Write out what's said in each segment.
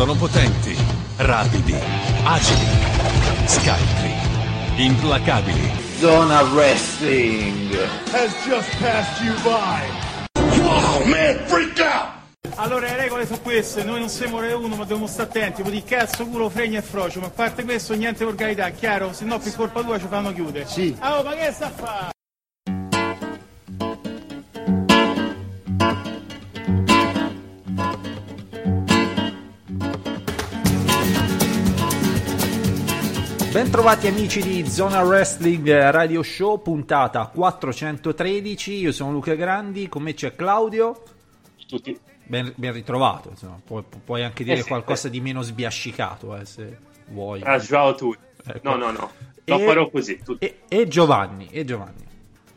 Sono potenti, rapidi, agili, scaltri, implacabili. Zona Wrestling. has just passed you by. Wow, man, freak out! Allora le regole sono queste, noi non siamo re uno ma dobbiamo stare attenti, vuol dire cazzo, culo, fregno e frocio, ma a parte questo niente volgarità, chiaro? Se no per colpa tua ci fanno chiudere. Sì. Ah, oh, ma che sta a fare? Bentrovati amici di Zona Wrestling Radio Show, puntata 413. Io sono Luca Grandi, con me c'è Claudio. tutti. Ben, ben ritrovato, insomma. Pu- pu- puoi anche dire Eh sì, qualcosa di meno sbiascicato, eh, se vuoi. Ah, ciao a tutti. Ecco. No, no, no. Lo E- farò così. E, e Giovanni, e Giovanni.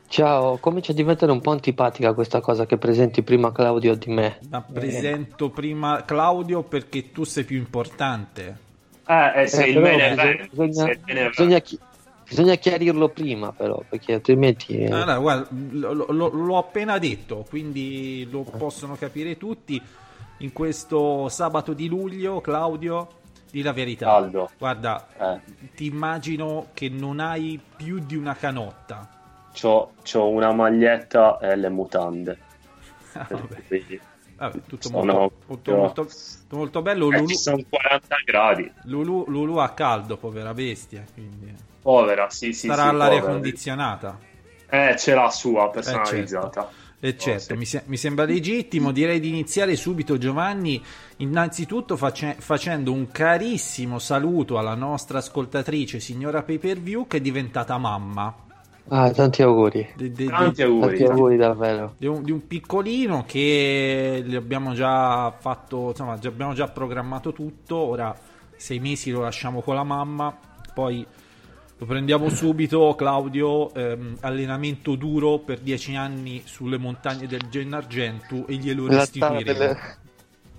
Ciao, comincia a diventare un po' antipatica questa cosa che presenti prima Claudio di me. Ma presento prima Claudio perché tu sei più importante. Eh, eh, se Eh, il bene bisogna, bene, bisogna- se il bene bisogna chi- bisogna chiarirlo prima però, perché altrimenti... eh, Allora, guarda, lo- lo- l'ho appena detto, quindi lo possono capire tutti. In questo sabato di luglio, Claudio, di la verità. Caldo. Guarda, Eh. ti immagino che non hai più di una canotta. C'ho, c'ho una maglietta e le mutande. Ah, vabbè. Tutto Sono molto, molto, molto- molto bello. eh, Lulu, sono 40 gradi. Lulu, Lulu ha caldo, povera bestia. Quindi Povera, sì, sì. sarà sì, all'aria povera. condizionata. Eh, c'è la sua Eh, personalizzata. certo. Eh, certo, sì. mi, se- mi sembra legittimo. Direi di iniziare subito, Giovanni. Innanzitutto face- facendo un carissimo saluto alla nostra ascoltatrice, signora Pay Per View, che è diventata mamma. Ah, tanti auguri. De- de- Tanti de- auguri. Tanti auguri davvero. di, un, di un piccolino che gli abbiamo già fatto, insomma, già- abbiamo già programmato tutto. Ora sei mesi lo lasciamo con la mamma, poi lo prendiamo subito. Claudio, ehm, allenamento duro per dieci anni sulle montagne del Gennargentu e glielo Della tana restituiremo. delle,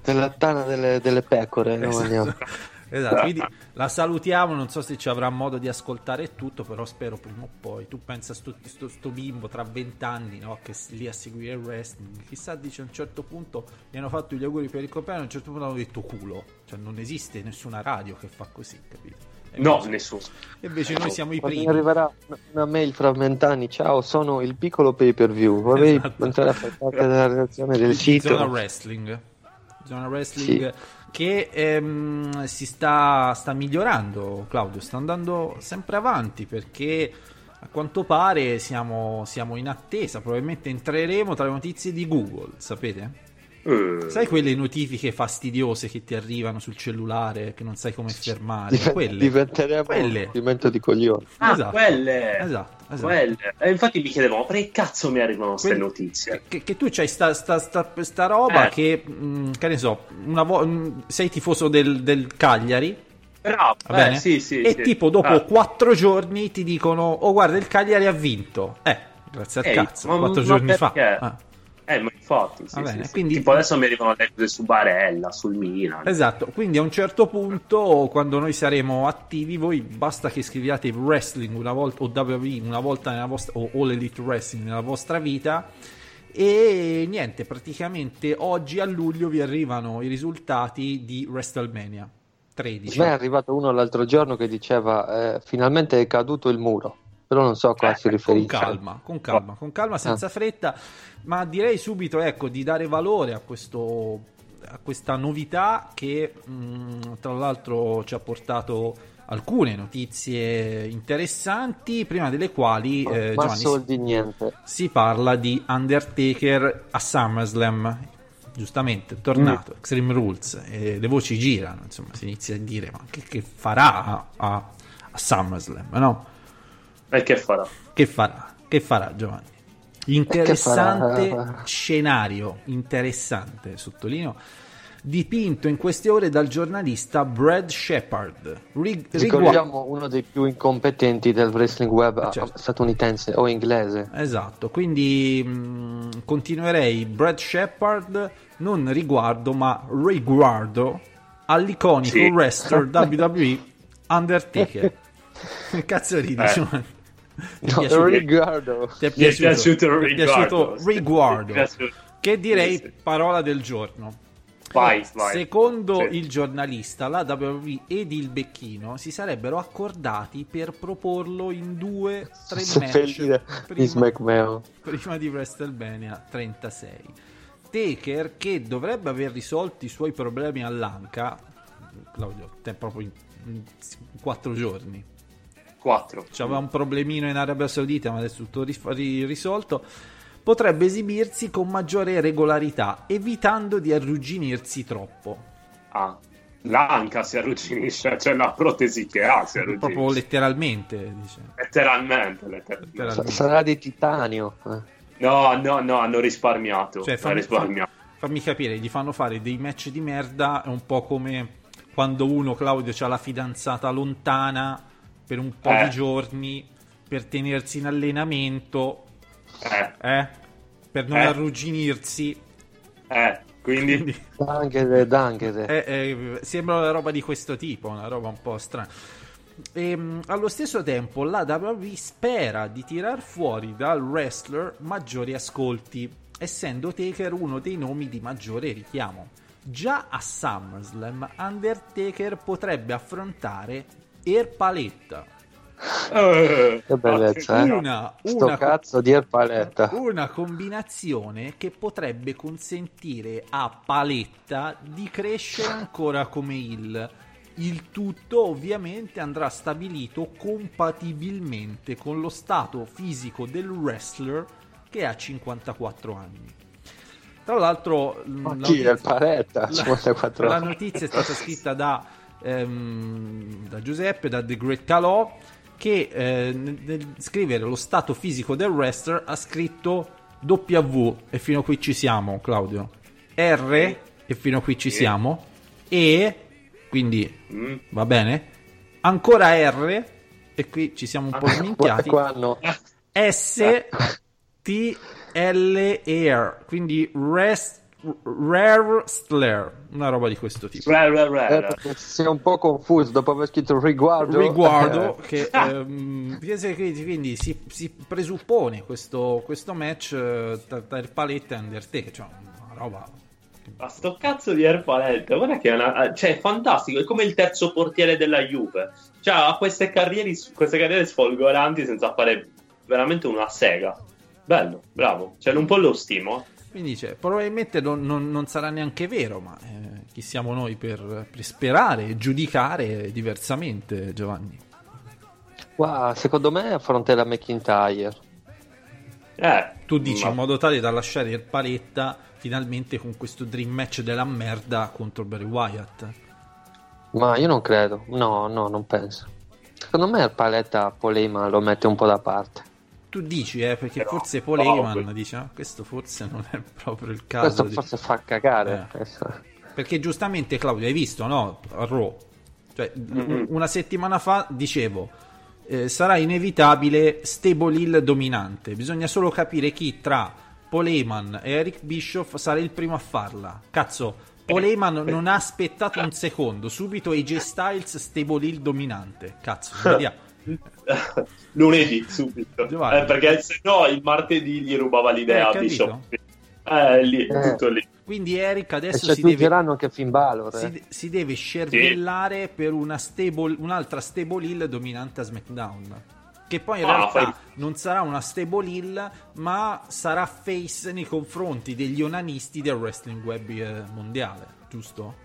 della tana delle, delle pecore, no, andiamo. Esatto, quindi la salutiamo, non so se ci avrà modo di ascoltare tutto, però spero prima o poi. Tu pensa a sto, sto- sto bimbo tra vent'anni, no? Che è lì a seguire il wrestling, chissà dice a un certo punto gli hanno fatto gli auguri per il compleanno, a un certo punto hanno detto culo. Cioè non esiste nessuna radio che fa così, capito? E No, invece- nessuno. e invece noi siamo i Quando mi primi. arriverà una mail fra vent'anni, ciao, sono il piccolo pay per view, vorrei Esatto. entrare a far parte della redazione del Zona sito. Wrestling. Zona Wrestling che ehm, si sta, sta migliorando, Claudio, sta andando sempre avanti perché a quanto pare siamo, siamo in attesa, probabilmente entreremo tra le notizie di Google, sapete? Eh, Sai quelle notifiche fastidiose che ti arrivano sul cellulare che non sai come fermare? Diven- quelle. diventeremo Quelle. un movimento di coglioni. Ah, Esatto. quelle. Esatto, esatto. E infatti mi chiedevano, perché cazzo mi arrivano queste notizie? Che, che tu c'hai sta, sta, sta, sta roba Eh. che, mh, che ne so, una vo- mh, sei tifoso del, del Cagliari, Bravo, eh, sì, sì, e sì. tipo dopo Ah. quattro giorni ti dicono, oh guarda il Cagliari ha vinto. Eh, grazie al Ehi, cazzo, ma- quattro ma giorni fa. perché? Ah, Eh, ma infatti, sì, sì, sì. quindi- tipo adesso mi arrivano le cose su Barella, sul Milan. Esatto, quindi a un certo punto, quando noi saremo attivi, voi basta che scriviate wrestling una volta o WWE una volta nella vostra o All Elite Wrestling nella vostra vita. E niente, praticamente oggi a luglio vi arrivano i risultati di WrestleMania 13. A me è arrivato uno l'altro giorno che diceva eh, finalmente è caduto il muro, però non so a cosa Eh, si Con riferisce. calma, con calma, con calma, senza fretta, ma direi subito ecco, di dare valore a, questo, a questa novità che mh, tra l'altro ci ha portato alcune notizie interessanti, prima delle quali eh, Giovanni, soldi niente. si parla di Undertaker a SummerSlam. Giustamente, tornato Extreme Rules e le voci girano, insomma, si inizia a dire ma che, che farà a, a, a SummerSlam, no? E che farà? Che farà? Che farà Giovanni? Interessante farà? scenario, interessante, sottolineo, dipinto in queste ore dal giornalista Brad Shepard. Rig- Ricordiamo uno dei più incompetenti del wrestling web Ah, certo. statunitense o inglese. Esatto, quindi mh, continuerei Brad Shepard non riguardo ma riguardo all'iconico Sì. wrestler WWE Undertaker. Che cazzo ridi, Eh. Giovanni? Piaciuto? Riguardo. Ti è Mi è piaciuto, piaciuto Ti è piaciuto riguardo. riguardo, piaciuto. che direi Sì, parola del giorno. Vai, vai. Secondo Sì. il giornalista, la WWE ed il Becchino si sarebbero accordati per proporlo in due, tre Seppellire match di prima, prima di WrestleMania 36. Taker, che dovrebbe aver risolto i suoi problemi all'anca, Claudio, te proprio in, in quattro giorni. 4. C'aveva un problemino in Arabia Saudita, ma adesso tutto ris- ri- risolto. Potrebbe esibirsi con maggiore regolarità, evitando di arrugginirsi troppo. Ah, l'anca si arrugginisce, cioè la protesi che ha si Proprio arrugginisce. letteralmente, dice. Letteralmente, letteralmente. Letteralmente. sarà di titanio. eh. No, no, no, hanno risparmiato. Cioè, fammi, risparmiato. fammi- fammi capire, gli fanno fare dei match di merda, è un po' come quando uno, Claudio, ha la fidanzata lontana per un po' Eh. di giorni per tenersi in allenamento, Eh, eh? Per non Eh. arrugginirsi. eh, quindi... Quindi, eh, eh, sembra una roba di questo tipo, una roba un po' strana. Ehm, allo stesso tempo, la WWE spera di tirar fuori dal wrestler maggiori ascolti, essendo Taker uno dei nomi di maggiore richiamo. Già a SummerSlam, Undertaker potrebbe affrontare Air Paletta, Eh, Che bellezza, eh. una, Sto una, cazzo di Erpaletta. una combinazione che potrebbe consentire a Paletta di crescere ancora come il. Il tutto ovviamente andrà stabilito compatibilmente con lo stato fisico del wrestler che ha 54 anni. Tra l'altro, la chi è notizia- Erpaletta? 54 la anni. notizia è stata scritta da, ehm, da Giuseppe, da The Great Calò, che eh, nel, scrivere lo stato fisico del wrestler ha scritto W e fino a qui ci siamo, Claudio. R e fino a qui ci siamo. E quindi Mm. va bene. Ancora R e qui ci siamo un po' sminchiati. S T L R quindi rest, wrestler una roba di questo tipo Re, re, re, Eh, è un po' confuso dopo aver scritto riguardo. riguardo Eh, che ehm, quindi, quindi si, si presuppone questo, questo match eh, tra, tra il e Undertaker cioè una roba Ma sto cazzo di Erpaletta, guarda che è una... Cioè, è fantastico, è come il terzo portiere della Juve. Cioè, ha queste carriere, queste carriere sfolgoranti senza fare veramente una sega. Bello, bravo. Cioè, un po' lo stimo. Quindi dice probabilmente non, non- non sarà neanche vero ma eh, chi siamo noi per, per sperare e giudicare diversamente Giovanni Qua, secondo me affronterà McIntyre. Eh, Tu dici ma- in modo tale da lasciare il paletta finalmente con questo dream match della merda contro Barry Wyatt. Ma io non credo. No, no, non penso. Secondo me Erpaletta Polema lo mette un po' da parte. Tu dici, eh, perché Però- forse Paul no, Heyman dice, "Ah, questo forse non è proprio il caso. Questo di-" forse fa cagare. Eh. Perché giustamente Claudio, hai visto, no? A Raw. Cioè, Mhm. una settimana fa dicevo, eh, sarà inevitabile stable hill dominante. Bisogna solo capire chi tra Paul Heyman e Eric Bischoff sarà il primo a farla. Cazzo, Paul Heyman non ha aspettato un secondo. Subito AJ Styles stable hill dominante. Cazzo, vediamo. Lunedì, subito. Eh, perché se no il martedì gli rubava l'idea Eh? Bishop. Eh, lì, Eh. tutto lì. Quindi Eric adesso si deve, anche Finn Balor. eh. si, si deve scervellare per una stable, un'altra stable hill dominante a SmackDown. Che poi in Ah, realtà fai- non sarà una stable hill, ma sarà face nei confronti degli onanisti del wrestling web eh, mondiale, giusto?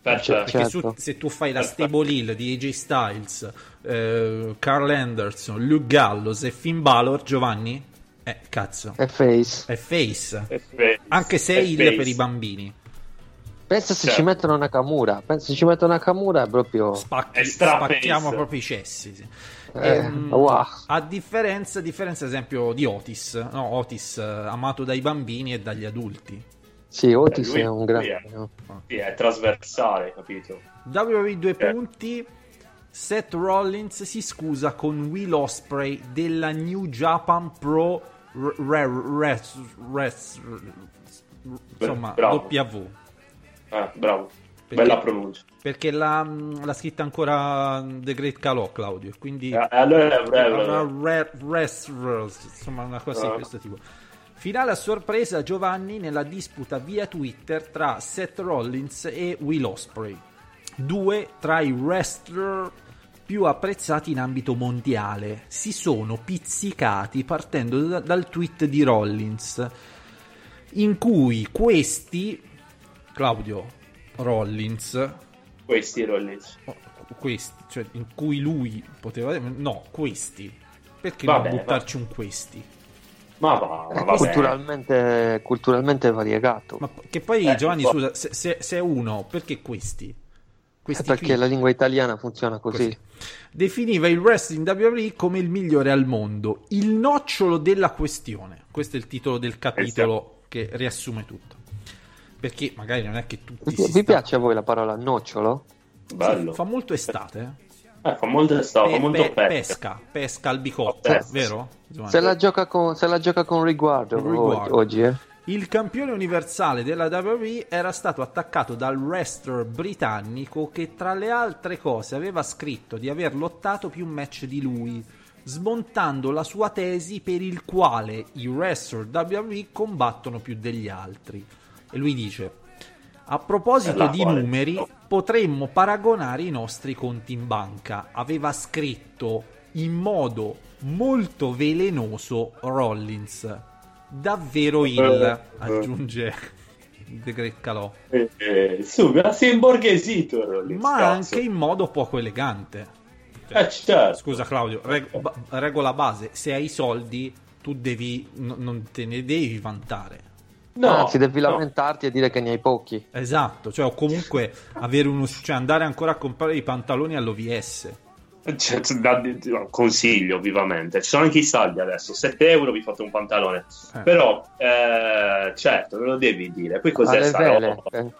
Perfetto. Perché Certo. su- se tu fai la stable hill di AJ Styles, eh, Carl Anderson, Luke Gallows e Finn Balor, Giovanni, eh, cazzo, E Face. è face. È face. Anche se è È hill face. per i bambini. Pensa se Certo. ci mettono Nakamura. Pensa se ci mettono Nakamura è proprio. Spacchi- È spacchiamo proprio i cessi. sì. Eh, Ehm, wow. A differenza, differenza, ad esempio, di Otis, no? Otis eh, amato dai bambini e dagli adulti. Sì, Otis Eh, è un grande. è- no? Sì, è trasversale, capito? WWE due Eh. punti. Seth Rollins si scusa con Will Osprey della New Japan Pro insomma Bravo. W bravo. Perché- Bella pronuncia. perché l'ha, l'ha scritta ancora The Great Calò Claudio quindi Eh, allora wrestlers, insomma una cosa di Ah. questo tipo Finale a sorpresa Giovanni nella disputa via Twitter tra Seth Rollins e Will Ospreay, due tra i wrestler più apprezzati in ambito mondiale. Si sono pizzicati partendo da- dal tweet di Rollins, in cui questi, Claudio Rollins, Questi Rollins. questi, cioè in cui lui poteva no, questi. Perché Vabbè, non buttarci un questi? Ma va, ma vabbè. culturalmente, culturalmente variegato. Ma che poi Eh, Giovanni, boh. scusa, se, se- se è uno, perché questi? Questi perché qui? la lingua italiana funziona così. Così. Definiva il wrestling WWE come il migliore al mondo, il nocciolo della questione. Questo è il titolo del capitolo che riassume tutto. Perché magari non è che tutti Vi, si vi sta- piace a voi la parola nocciolo? Bello. Fa molto estate, eh? Eh, fa molto stato, Pe- fa molto pe- pesca. pesca, al bicotto, Pesca. vero? Giovanni? Se la gioca con, se la gioca con riguardo, riguardo. oggi, eh? Il campione universale della WWE era stato attaccato dal wrestler britannico che tra le altre cose aveva scritto di aver lottato più match di lui, smontando la sua tesi per il quale i wrestler WWE combattono più degli altri. E lui dice: A proposito di quale- numeri, potremmo paragonare i nostri conti in banca. Aveva scritto in modo molto velenoso Rollins. Davvero il, Eh, aggiunge De Greccalò, Eh, eh, su, si è imborghesito Rollins. ma cazzo. anche in modo poco elegante. Eh, certo. Scusa Claudio, reg- ba- regola base, se hai i soldi tu devi, n- non te ne devi vantare. No, Anzi, devi no. lamentarti e dire che ne hai pochi. Esatto, cioè o comunque avere uno, cioè andare ancora a comprare i pantaloni all'OVS. Cioè, da- consiglio vivamente. Ci sono anche i saldi adesso. 7 euro vi fate un pantalone. Eh. Però, eh, certo, me lo devi dire. Poi cos'è Alle sta vele. roba? eh.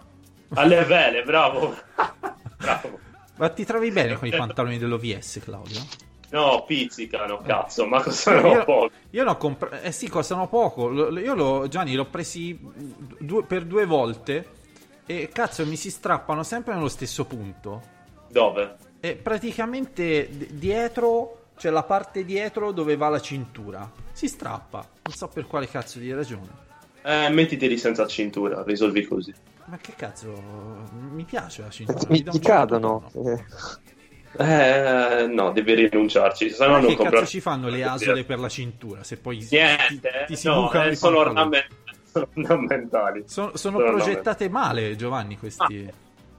Alle vele, bravo. bravo. Ma ti trovi bene con i pantaloni dell'OVS, Claudio? No, pizzicano, cazzo, ma costano Io, poco. io ne ho comprato, eh sì, costano poco. Io lo, Gianni l'ho presi due- per due volte e cazzo mi si strappano sempre nello stesso punto. Dove? E praticamente dietro c'è la parte dietro dove va la cintura. Si strappa, non so per quale cazzo di ragione. Eh, mettiteli senza cintura, risolvi così. Ma che cazzo, mi piace la cintura. Mi, mi cadono. eh. Eh, no, devi rinunciarci, se no non che cazzo comprare. ci fanno le asole per la cintura se poi si- Niente, ti, ti si no, bucano eh, i sono, ornament- sono ornamentali. Sono, sono Sono progettate male, Giovanni, questi.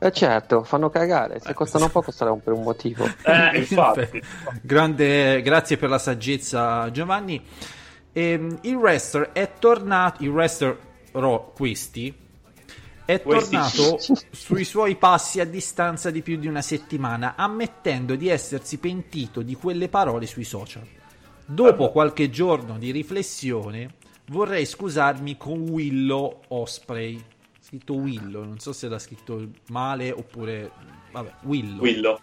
Eh certo, fanno cagare. Se costano poco sarà un- per un motivo. Eh, infatti. Grande, grazie per la saggezza, Giovanni. Ehm, il wrestler è tornato. Il wrestler Ro, questi è tornato sui suoi passi a distanza di più di una settimana, ammettendo di essersi pentito di quelle parole sui social. Dopo qualche giorno di riflessione, vorrei scusarmi con Willow Osprey. Scritto Willow, non so se l'ha scritto male oppure. Vabbè, Willow Willow.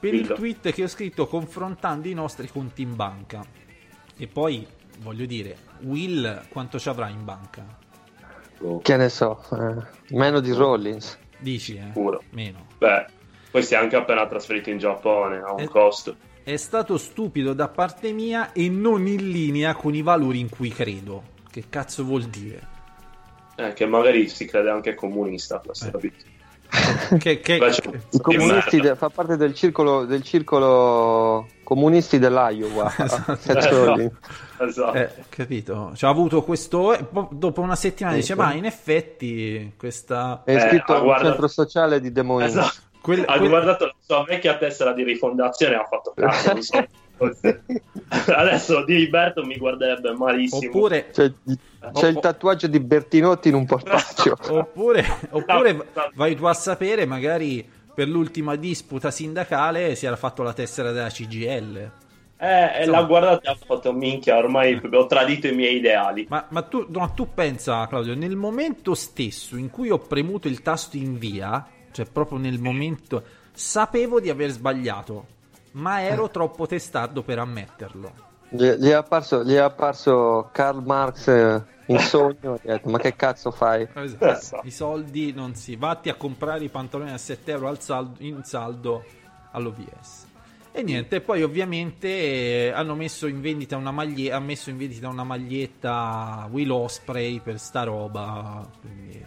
per il Willow. tweet che ho scritto confrontando i nostri conti in banca. E poi voglio dire, Will quanto ci avrà in banca? Che ne so, eh, meno di Rollins. Dici, eh? Sicuro. Meno. Beh, poi si è anche appena trasferito in Giappone a un Eh. costo. È stato stupido da parte mia e non in linea con i valori in cui credo. Che cazzo vuol dire? Eh, che magari si crede anche comunista, questo Eh. Che, che- I comunisti de- fa parte del circolo, del circolo comunisti dell'Iowa. Esatto. Eh. Esatto. eh, capito? Ci ha avuto questo. dopo una settimana dice. Ma in effetti, questa. È Eh, iscritto ah, al guarda- centro sociale di Des Moines. Esatto. Quel- ha quel- guardato la sua vecchia tessera di rifondazione e ha fatto cazzo. Adesso Di Liberto mi guarderebbe malissimo. Oppure, C'è, c'è il tatuaggio di Bertinotti in un portaccio. Oppure, oppure vai tu a sapere, magari per l'ultima disputa sindacale si era fatto la tessera della CGL. Eh, Insomma. l'ha guardato e ha fatto minchia, ormai ho tradito i miei ideali. Ma, ma tu, no, tu pensa, Claudio, nel momento stesso in cui ho premuto il tasto invia, cioè proprio nel momento, sapevo di aver sbagliato, ma ero troppo testardo per ammetterlo. Gli, gli è apparso, gli è apparso Karl Marx eh, in sogno e ha detto ma che cazzo fai? Esatto. I soldi non si. Vatti a comprare i pantaloni a 7 euro al saldo- in saldo all'OVS. E niente, poi ovviamente eh, hanno messo in vendita una maglietta, ha messo in vendita una maglietta Will Osprey per sta roba. Quindi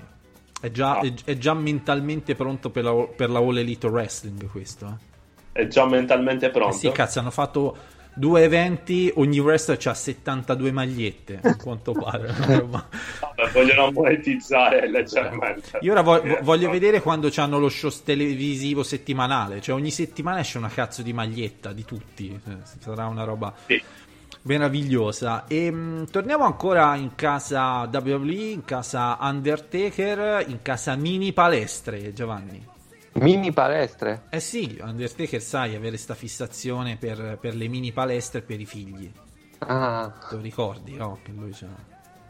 è già, è, è già mentalmente pronto per la, per la All Elite Wrestling questo. Eh. È già mentalmente pronto. Eh sì, cazzo, hanno fatto due eventi, ogni wrestler ha 72 magliette, a quanto pare. Vabbè, vogliono monetizzare leggermente. Io ora vo- voglio vedere quando hanno lo show televisivo settimanale, cioè ogni settimana esce una cazzo di maglietta di tutti, sarà una roba Sì. meravigliosa. E mh, torniamo ancora in casa WWE, in casa Undertaker, in casa Mini Palestre, Giovanni. Mini palestre? Eh sì, Undertaker sai avere sta fissazione per, per le mini palestre per i figli. Ah, Te lo ricordi, no? Che lui c'ha...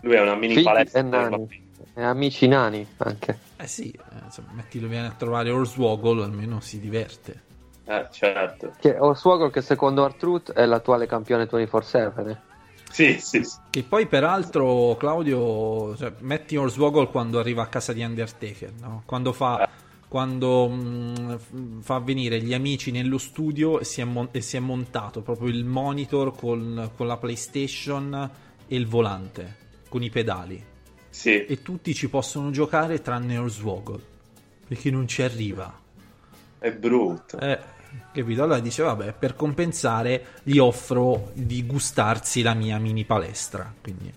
Lui è una mini figli palestra. e nani. E amici nani anche. Eh sì, eh, insomma, mettilo viene a trovare Hornswoggle, almeno si diverte. Eh, certo. Che suoco che secondo Artruth è l'attuale campione 24-7. eh. Sì, sì, sì. Che poi peraltro Claudio, cioè, metti Hornswoggle quando arriva a casa di Undertaker, no? Quando fa... Quando mh, fa venire gli amici nello studio e si è, mon- e si è montato proprio il monitor con, con la PlayStation e il volante, con i pedali. Sì. E tutti ci possono giocare tranne Hornswoggle, perché non ci arriva. È brutto. Eh, capito? Allora dice, vabbè, per compensare gli offro di gustarsi la mia mini palestra. Quindi,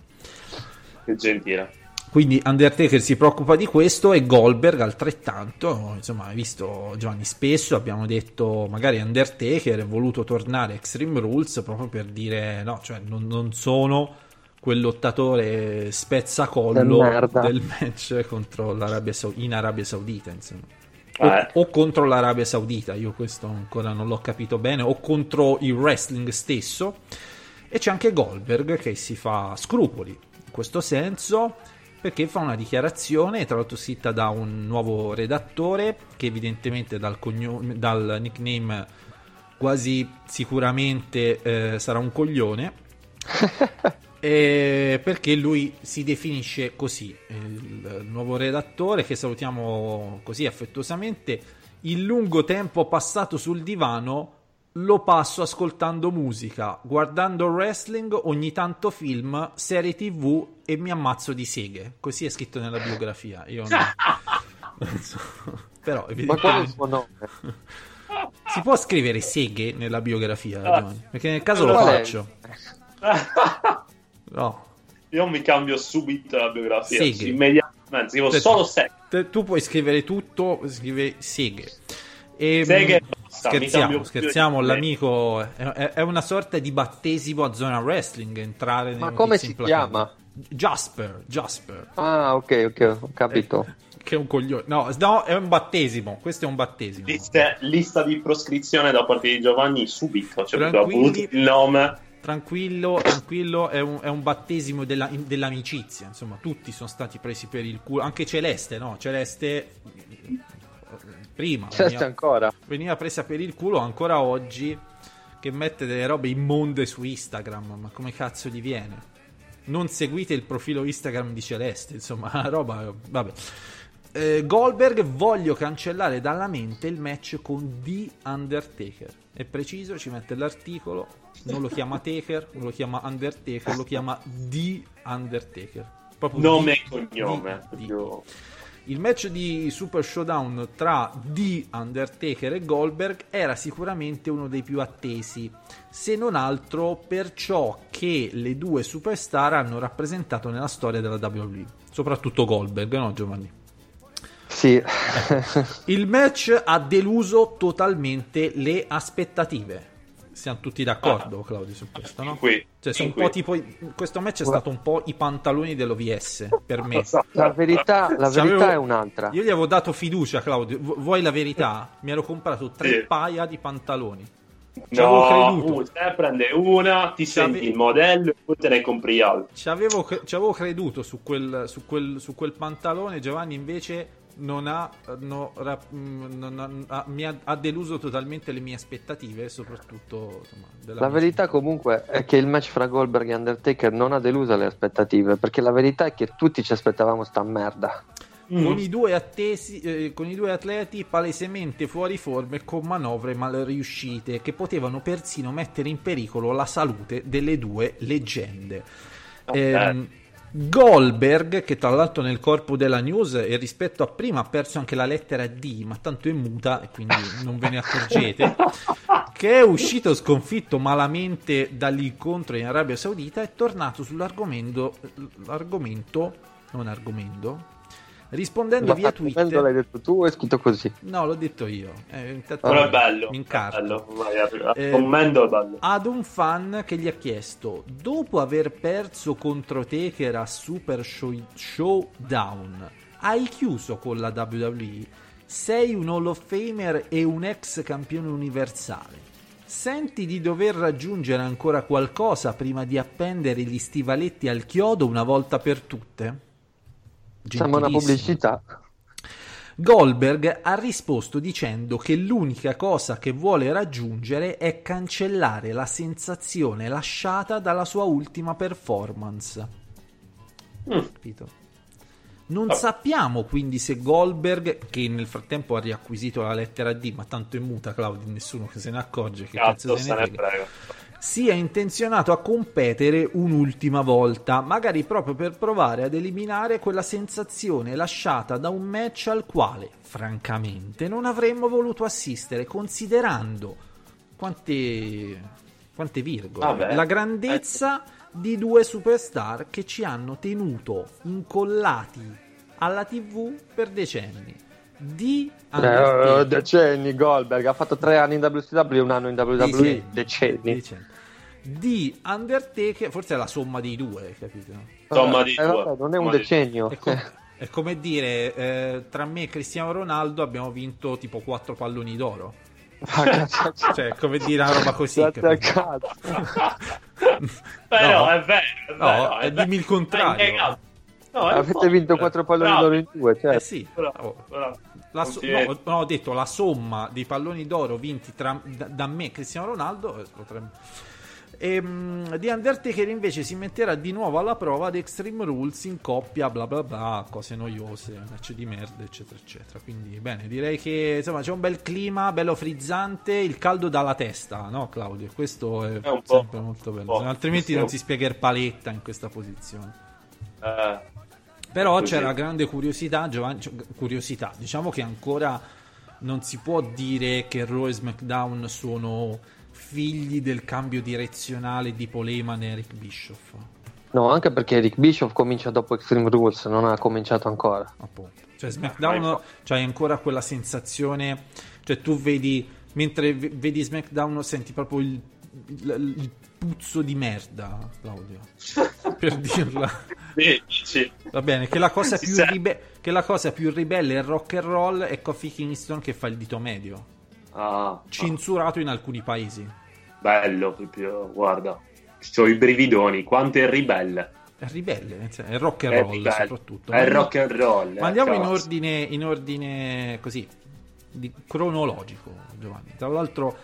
Che gentile. Quindi Undertaker si preoccupa di questo e Goldberg altrettanto. Insomma, hai visto Giovanni, spesso abbiamo detto, magari Undertaker è voluto tornare a Extreme Rules proprio per dire, no, cioè non, non sono quel lottatore spezzacollo del match contro l'Arabia Sau- in Arabia Saudita, insomma. O, Eh. o contro l'Arabia Saudita, io questo ancora non l'ho capito bene, o contro il wrestling stesso. E c'è anche Goldberg che si fa scrupoli in questo senso perché fa una dichiarazione, tra l'altro scritta da un nuovo redattore che evidentemente dal, cognome- dal nickname quasi sicuramente eh, sarà un coglione. Eh, perché lui si definisce così, il nuovo redattore che salutiamo così affettuosamente, il lungo tempo passato sul divano lo passo ascoltando musica, guardando wrestling, ogni tanto film, serie tv e mi ammazzo di seghe. Così è scritto nella biografia. Io non, non so. Però Ma qual è il evidentemente suo nome? si può scrivere seghe nella biografia, Giovanni? Perché nel caso lo faccio. No. Io mi cambio subito la biografia. Seghe. sì, immediatamente. Scrivo solo seghe. tu puoi scrivere tutto, scrive seghe. E, Seghe e mh, basta, scherziamo, cambio scherziamo, l'amico è, è- una sorta di battesimo a zona wrestling, entrare Ma come si chiama? Jasper, Jasper, Ah, ok, ok, ho capito. che è un coglione. No, no, è un battesimo, questo è un battesimo. Lista, lista di proscrizione da parte di Giovanni subito. Cioè, Tranquilli. il nome. Tranquillo, tranquillo, è un, è un battesimo della- dell'amicizia. Insomma, tutti sono stati presi per il culo. Anche Celeste, no? Celeste eh, prima C'è veniva, ancora. veniva presa per il culo ancora oggi. Che mette delle robe immonde su Instagram. Ma come cazzo gli viene? Non seguite il profilo Instagram di Celeste. Insomma, la roba. Vabbè. Eh, Goldberg voglio cancellare dalla mente il match con The Undertaker. È preciso, ci mette l'articolo. Non lo chiama Taker, non lo chiama Undertaker, lo chiama The Undertaker. Proprio Nome e cognome. The- The. Il match di Super Showdown tra The Undertaker e Goldberg era sicuramente uno dei più attesi, se non altro per ciò che le due superstar hanno rappresentato nella storia della WWE, soprattutto Goldberg, no Giovanni? Sì. Il match ha deluso totalmente le aspettative. Siamo tutti d'accordo, Claudio, su questo, no? Qui, Cioè, sono un qui. po' tipo. Questo match è stato un po' i pantaloni dell'OVS per me. La verità, la verità è un'altra. Io gli avevo dato fiducia, Claudio. Vu- Vuoi la verità? Mi ero comprato tre Sì. paia di pantaloni. Ci avevo No, creduto. uh, te prende una, ti Ci senti il modello e poi te ne compri altri. Avevo, ci avevo creduto su quel, su, quel, su quel pantalone. Giovanni invece non ha, no, ra- mh, non ha- ha- mi ha, ha deluso totalmente le mie aspettative, soprattutto insomma, della La verità comunque è che il match fra Goldberg e Undertaker non ha deluso le aspettative, perché la verità è che tutti ci aspettavamo sta merda. Mm. con, i due attesi- eh, con i due atleti palesemente fuori forma e con manovre mal riuscite che potevano persino mettere in pericolo la salute delle due leggende. Ok. Ehm, Goldberg, che tra l'altro nel corpo della news e rispetto a prima ha perso anche la lettera D, ma tanto è muta e quindi non ve ne accorgete, che è uscito sconfitto malamente dall'incontro in Arabia Saudita, è tornato sull'argomento, l'argomento, non argomento, rispondendo Ma via Twitter. l'hai detto tu o è scritto così? No, l'ho detto io. Eh, intanto Però è bello. Mi incarto. bello. Vai, Eh, commento è bello. ad un fan che gli ha chiesto dopo aver perso contro Taker a Super Show- Showdown hai chiuso con la WWE sei un Hall of Famer e un ex campione universale senti di dover raggiungere ancora qualcosa prima di appendere gli stivaletti al chiodo una volta per tutte? Sembra una pubblicità. Goldberg ha risposto dicendo che l'unica cosa che vuole raggiungere è cancellare la sensazione lasciata dalla sua ultima performance. Mm. Capito? Non sappiamo quindi se Goldberg, che nel frattempo ha riacquisito la lettera D, ma tanto è muta Claudio, nessuno che se ne accorge, che Cazzo, cazzo se ne frega. Sia intenzionato a competere un'ultima volta, magari proprio per provare ad eliminare quella sensazione lasciata da un match al quale, francamente, non avremmo voluto assistere, considerando quante, quante virgole, Vabbè. la grandezza di due superstar che ci hanno tenuto incollati alla TV per decenni. Di Eh, Undertaker- decenni Goldberg ha fatto tre anni in WCW e un anno in WWE decenni, Decenni. Di Undertaker, forse è la somma dei due, capito? Somma di Eh, due. vabbè, non è un decennio È, com- è come dire, eh, tra me e Cristiano Ronaldo abbiamo vinto tipo quattro palloni d'oro. Ah, Cioè, come dire una roba così. Però No. è vero, è No, vero. eh, è dimmi il contrario. No, avete forte. vinto quattro palloni Bravo, d'oro in due certo. Eh sì. bravo, Oh. bravo. La so- no, no, ho detto la somma dei palloni d'oro vinti tra- da, da me e Cristiano Ronaldo eh, potrebbe- Ehm, di Undertaker invece si metterà di nuovo alla prova ad Extreme Rules in coppia, bla bla bla, cose noiose, match di merda, eccetera, eccetera. Quindi, bene, direi che insomma c'è un bel clima, bello frizzante, il caldo dalla testa, no, Claudio? Questo è, È sempre molto bello. Altrimenti non si spiega il paletta in questa posizione. Eh, Però c'era grande curiosità, Giovanni, cioè, curiosità, diciamo che ancora non si può dire che Raw e SmackDown sono figli del cambio direzionale di Poleman e Eric Bischoff, no anche perché Eric Bischoff comincia dopo Extreme Rules non ha cominciato ancora appunto. Cioè SmackDown c'hai ancora quella sensazione, cioè tu vedi mentre vedi SmackDown senti proprio il, il- il puzzo di merda, Claudio. per dirla. sì, sì. Va bene, che la cosa più, ribe- che la cosa più ribelle è rock and roll è Kofi Kingston che fa il dito medio, Ah, censurato in alcuni paesi. Bello, proprio, guarda. C'ho i brividoni, quanto è ribelle. È ribelle, nel senso, è rock and È roll ribelle. soprattutto. È rock and roll. Ma andiamo eh, in ordine, in ordine così, di- cronologico, Giovanni. Tra l'altro,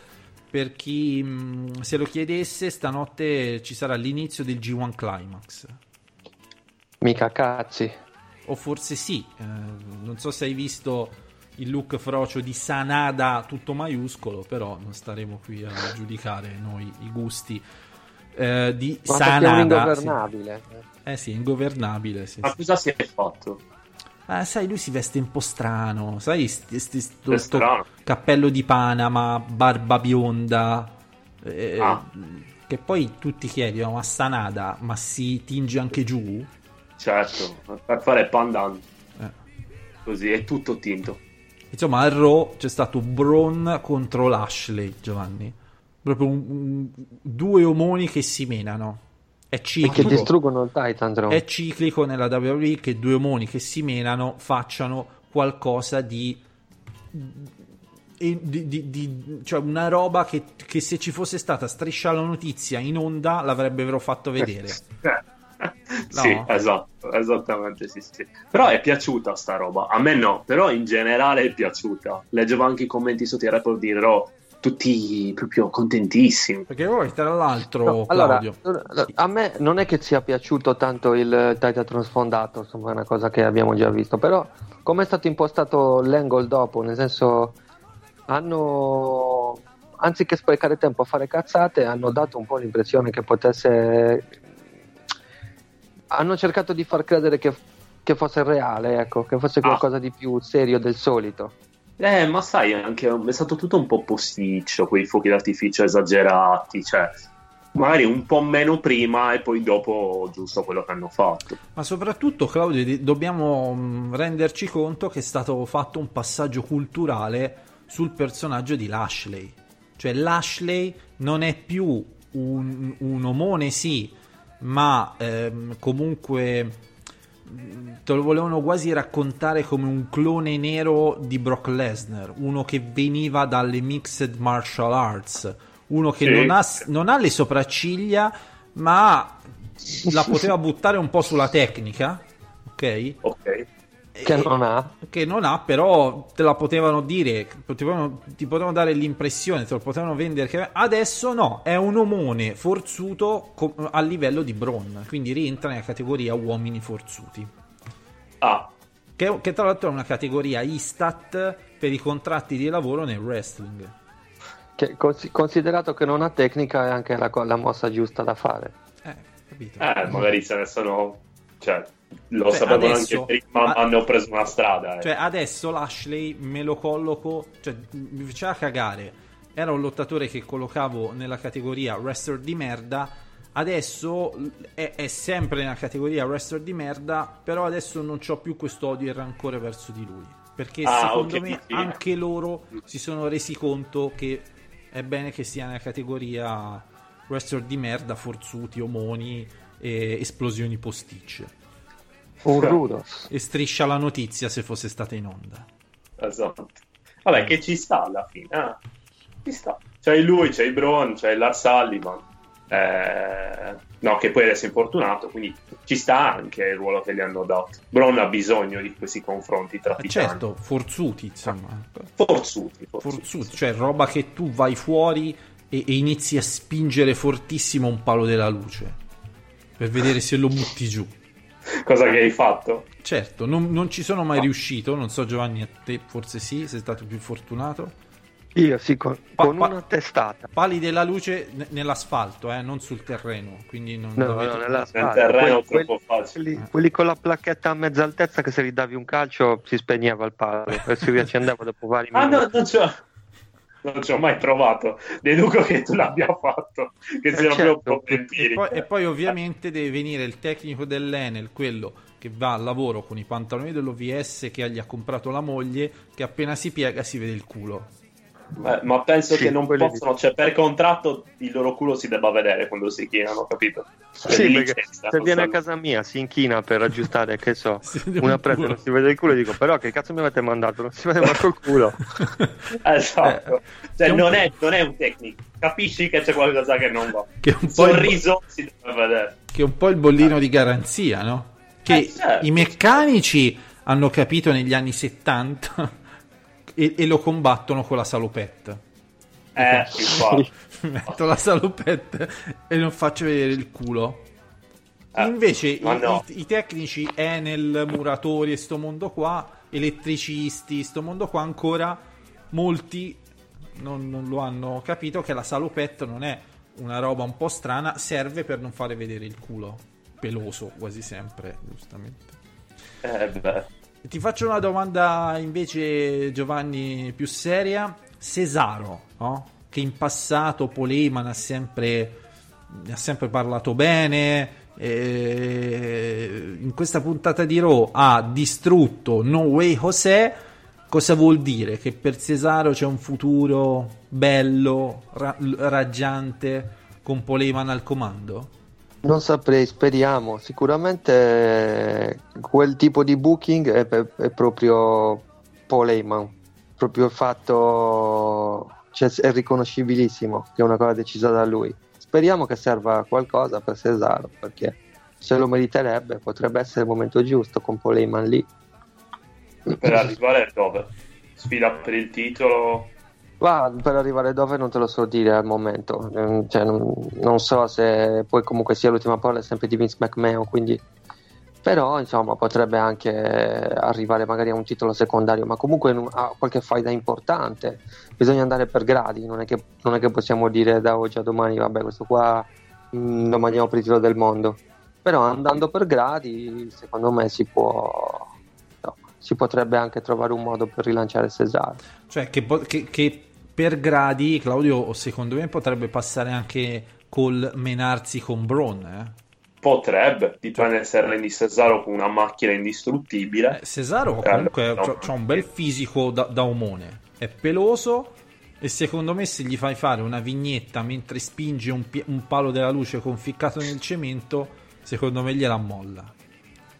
per chi mh, se lo chiedesse, stanotte ci sarà l'inizio del G1 Climax. mica cazzi O forse sì, eh, non so se hai visto il look frocio di Sanada tutto maiuscolo, però non staremo qui a giudicare noi i gusti eh, di ma Sanada. ingovernabile Sì. Eh sì, ingovernabile. Sì, Ma sì. cosa si è fatto? Ah, sai, lui si veste un po' strano, sai, sti- sti- sto, sto strano. cappello di Panama, barba bionda, eh, Ah. che poi tutti chiedono, ma Sanada, ma si tinge anche giù? Certo, per fare pandan. Eh. Così, è tutto tinto. Insomma, al Raw c'è stato Braun contro Lashley, Giovanni. Proprio un- un- due omoni che si menano. È e che ciclico. distruggono il Titan Drone È ciclico nella WWE che due omoni che si menano facciano qualcosa di. di- di- di- cioè una roba che, che se ci fosse stata striscia la notizia in onda l'avrebbero fatto vedere. sì, No. esatto, esattamente, sì, sì. Però è piaciuta sta roba. A me no, però in generale è piaciuta. Leggevo anche i commenti sotto i report di Raw. tutti proprio contentissimi. Perché poi, tra l'altro, No, allora, Claudio, a me non è che sia piaciuto tanto il Titan sfondato, insomma, è una cosa che abbiamo già visto, però come è stato impostato l'angle dopo, nel senso hanno anziché sprecare tempo a fare cazzate, hanno dato un po' l'impressione che potesse hanno cercato di far credere che, che fosse reale, ecco, che fosse qualcosa di più serio del solito. Eh, ma sai, anche è stato tutto un po' posticcio, quei fuochi d'artificio esagerati, cioè magari un po' meno prima e poi dopo giusto quello che hanno fatto. Ma soprattutto, Claudio, di- dobbiamo mh, renderci conto che è stato fatto un passaggio culturale sul personaggio di Lashley. Cioè, Lashley non è più un, un omone, sì, ma ehm, comunque te lo volevano quasi raccontare come un clone nero di Brock Lesnar, uno che veniva dalle mixed martial arts, uno che Sì. non, ha, non ha le sopracciglia, ma la poteva buttare un po' sulla tecnica, ok? Ok. Che non ha. che non ha, però te la potevano dire, potevano- ti potevano dare l'impressione, te lo potevano vendere. Che adesso no, è un omone forzuto co- a livello di Braun, quindi rientra nella categoria uomini forzuti. Ah, Che, che tra l'altro è una categoria Istat per i contratti di lavoro nel wrestling. Che, cons- considerato che non ha tecnica è anche la, la mossa giusta da fare. Eh, capito? eh, magari se ne sono... Cioè, lo Cioè, sapevano adesso- anche prima, ma hanno preso una strada. eh. Cioè, adesso Lashley me lo colloco, cioè mi faceva cagare. Era un lottatore che collocavo nella categoria wrestler di merda. Adesso è, è sempre nella categoria wrestler di merda. Però adesso non ho più questo odio e rancore verso di lui. Perché Ah, secondo ok, me sì. anche loro si sono resi conto che è bene che sia nella categoria wrestler di merda, forzuti, omoni e esplosioni posticce. Un rudo. E striscia la notizia se fosse stata in onda. Esatto. Vabbè, che ci sta alla fine. eh. Ci sta. C'è lui, c'è il Braun, c'è il Lars Sullivan. Eh, no, che poi adesso è infortunato, quindi ci sta anche il ruolo che gli hanno dato. Braun ha bisogno di questi confronti tra Eh, titani. certo, forzuti, insomma. Forzuti, forzuti. Forzuti, cioè roba che tu vai fuori e, e inizi a spingere fortissimo un palo della luce per vedere se lo butti giù. Cosa che hai fatto? Certo, non, non ci sono mai riuscito, non so Giovanni a te forse sì, sei stato più fortunato. Io sì, con, Pa- con una testata. Pali della luce ne- nell'asfalto, eh, non sul terreno, quindi non No, dovete- no, nella Nel terreno è Quelli- troppo facile. Quelli, quelli con la placchetta a mezza altezza che se gli davi un calcio si spegneva il palo e si riaccendeva dopo vari Ah no, minuti. non ci ho, non ci ho mai provato. Deduco che tu l'abbia fatto, che sia certo. proprio E poi, e poi ovviamente deve venire il tecnico dell'Enel, quello che va al lavoro con i pantaloni dell'OVS che gli ha comprato la moglie, che appena si piega si vede il culo. Eh, ma penso Sì, che non possono, cioè per contratto il loro culo si debba vedere quando si chinano, capito? Sì, perché licenza, se viene a casa mia si inchina per aggiustare, che so, una un presa non si vede il culo e dico però che cazzo mi avete mandato? Non si vede manco il culo. Esatto. Cioè, Che un non, è, non è un tecnico, capisci che c'è qualcosa che non va. Che un Il po' il- sorriso si deve vedere. Che è un po' il bollino di garanzia, no? Che Eh, certo. i meccanici hanno capito negli anni 70 e, e lo combattono con la salopette. Eh. Metto la salopette e non faccio vedere il culo. Eh, Invece i, no. i- i tecnici Enel, muratori e sto mondo qua, elettricisti, sto mondo qua ancora molti non, non lo hanno capito che la salopette non è una roba un po' strana, serve per non fare vedere il culo peloso quasi sempre, giustamente. Eh, beh. Ti faccio una domanda invece, Giovanni, più seria. Cesaro, no? che in passato Poleman ha sempre, ha sempre parlato bene. eh, in questa puntata di Raw ha distrutto No Way José. Cosa vuol dire? Che per Cesaro c'è un futuro bello, ra- raggiante, con Poleman al comando? Non saprei, speriamo. Sicuramente eh, quel tipo di booking è, è- proprio Paul Heyman. Proprio il fatto cioè, è riconoscibilissimo che è una cosa decisa da lui. Speriamo che serva qualcosa per Cesaro perché se lo meriterebbe potrebbe essere il momento giusto con Paul Heyman lì. Per arrivare dove? Sfida per il titolo? Ma per arrivare dove non te lo so dire al momento. Mm, Cioè, non, non so se poi comunque sia l'ultima parola è sempre di Vince McMahon, quindi però insomma potrebbe anche arrivare magari a un titolo secondario, ma comunque a qualche faida importante. Bisogna andare per gradi, non è che, non è che possiamo dire da oggi a domani, vabbè, questo qua mm, lo mandiamo per il titolo del mondo. Però andando per gradi, secondo me si può si potrebbe anche trovare un modo per rilanciare Cesaro. Cioè, che, che- che per gradi, Claudio, secondo me potrebbe passare anche col menarsi con Braun. Eh? Potrebbe, dipende se rendi Cesaro con una macchina indistruttibile. Eh, Cesaro Eh, comunque no. ha un bel fisico da, da omone, è peloso e secondo me se gli fai fare una vignetta mentre spinge un, un palo della luce conficcato nel cemento, secondo me gliela molla.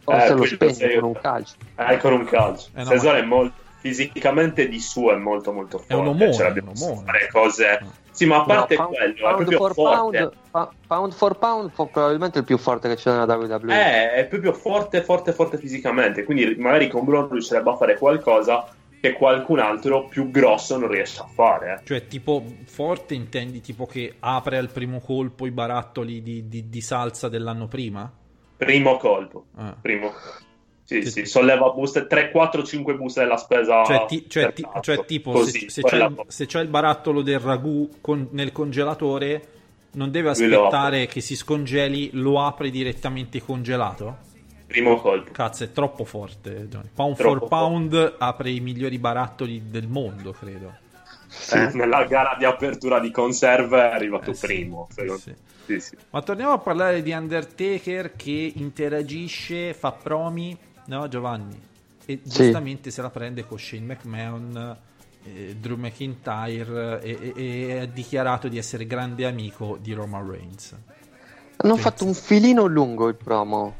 O Eh, se lo quello spegne con un calcio. Eh, con un calcio. Eh, no, Cesaro ma- è molto fisicamente di suo è molto molto forte. È un omone, Cioè, è un omone. fare cose. Sì, ma a parte No, pound, quello, è pound proprio for forte. pound, pa- pound for pound, probabilmente il più forte che c'è nella WWE. Eh, è proprio forte, forte, forte fisicamente. Quindi magari con Braun riuscirebbe a fare qualcosa che qualcun altro più grosso non riesce a fare. eh. Cioè, tipo forte intendi tipo che apre al primo colpo i barattoli di, di- di salsa dell'anno prima? Primo colpo. Ah. Primo. Sì, Sì. sì, solleva buste 3, 4, 5 buste della spesa. Cioè, ti- cioè, ti- cioè, tipo, Così, se, se c'è se c'è il barattolo del ragù con- nel congelatore, non deve aspettare che si scongeli, lo apre direttamente congelato? Primo colpo. Cazzo, è troppo forte. Pound Troppo for pound apre i migliori barattoli del mondo, credo. Eh, nella gara di apertura di conserve è arrivato Eh, primo. Sì, sì. Ma torniamo a parlare di Undertaker che interagisce, fa promi, no Giovanni? E Sì. giustamente se la prende con Shane McMahon, eh, Drew McIntyre e, e- e ha dichiarato di essere grande amico di Roman Reigns. Hanno Sì. fatto un filino lungo il promo.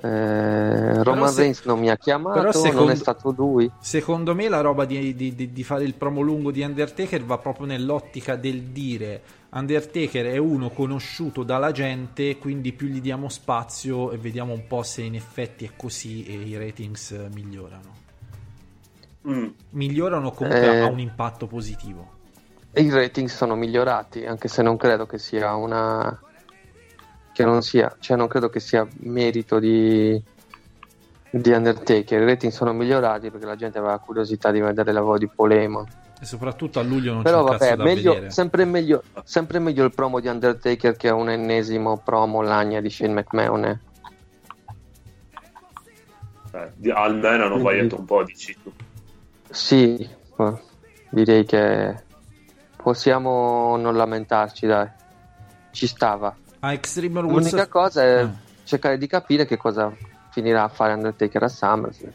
Eh, Roman se- Reigns non mi ha chiamato, però non secondo- è stato lui. Secondo me la roba di, di- di- di fare il promo lungo di Undertaker va proprio nell'ottica del dire Undertaker è uno conosciuto dalla gente, quindi più gli diamo spazio e vediamo un po' se in effetti è così e i ratings eh, migliorano. Mm. Migliorano comunque Eh. a un impatto positivo. E i rating sono migliorati, anche se non credo che sia una. che non sia, cioè non credo che sia merito di. di Undertaker. I rating sono migliorati perché la gente aveva curiosità di vedere il lavoro di Polema. E soprattutto a luglio non Però c'è vabbè, cazzo da meglio, vedere. sempre, meglio, sempre meglio il promo di Undertaker che un ennesimo promo lagna di Shane McMahon. eh. Eh, di- almeno hanno variato un po', dici tu. Sì, direi che possiamo non lamentarci, dai. Ci stava. A Extreme Rules L'unica cosa è Ah. cercare di capire che cosa finirà a fare Undertaker a SummerSlam.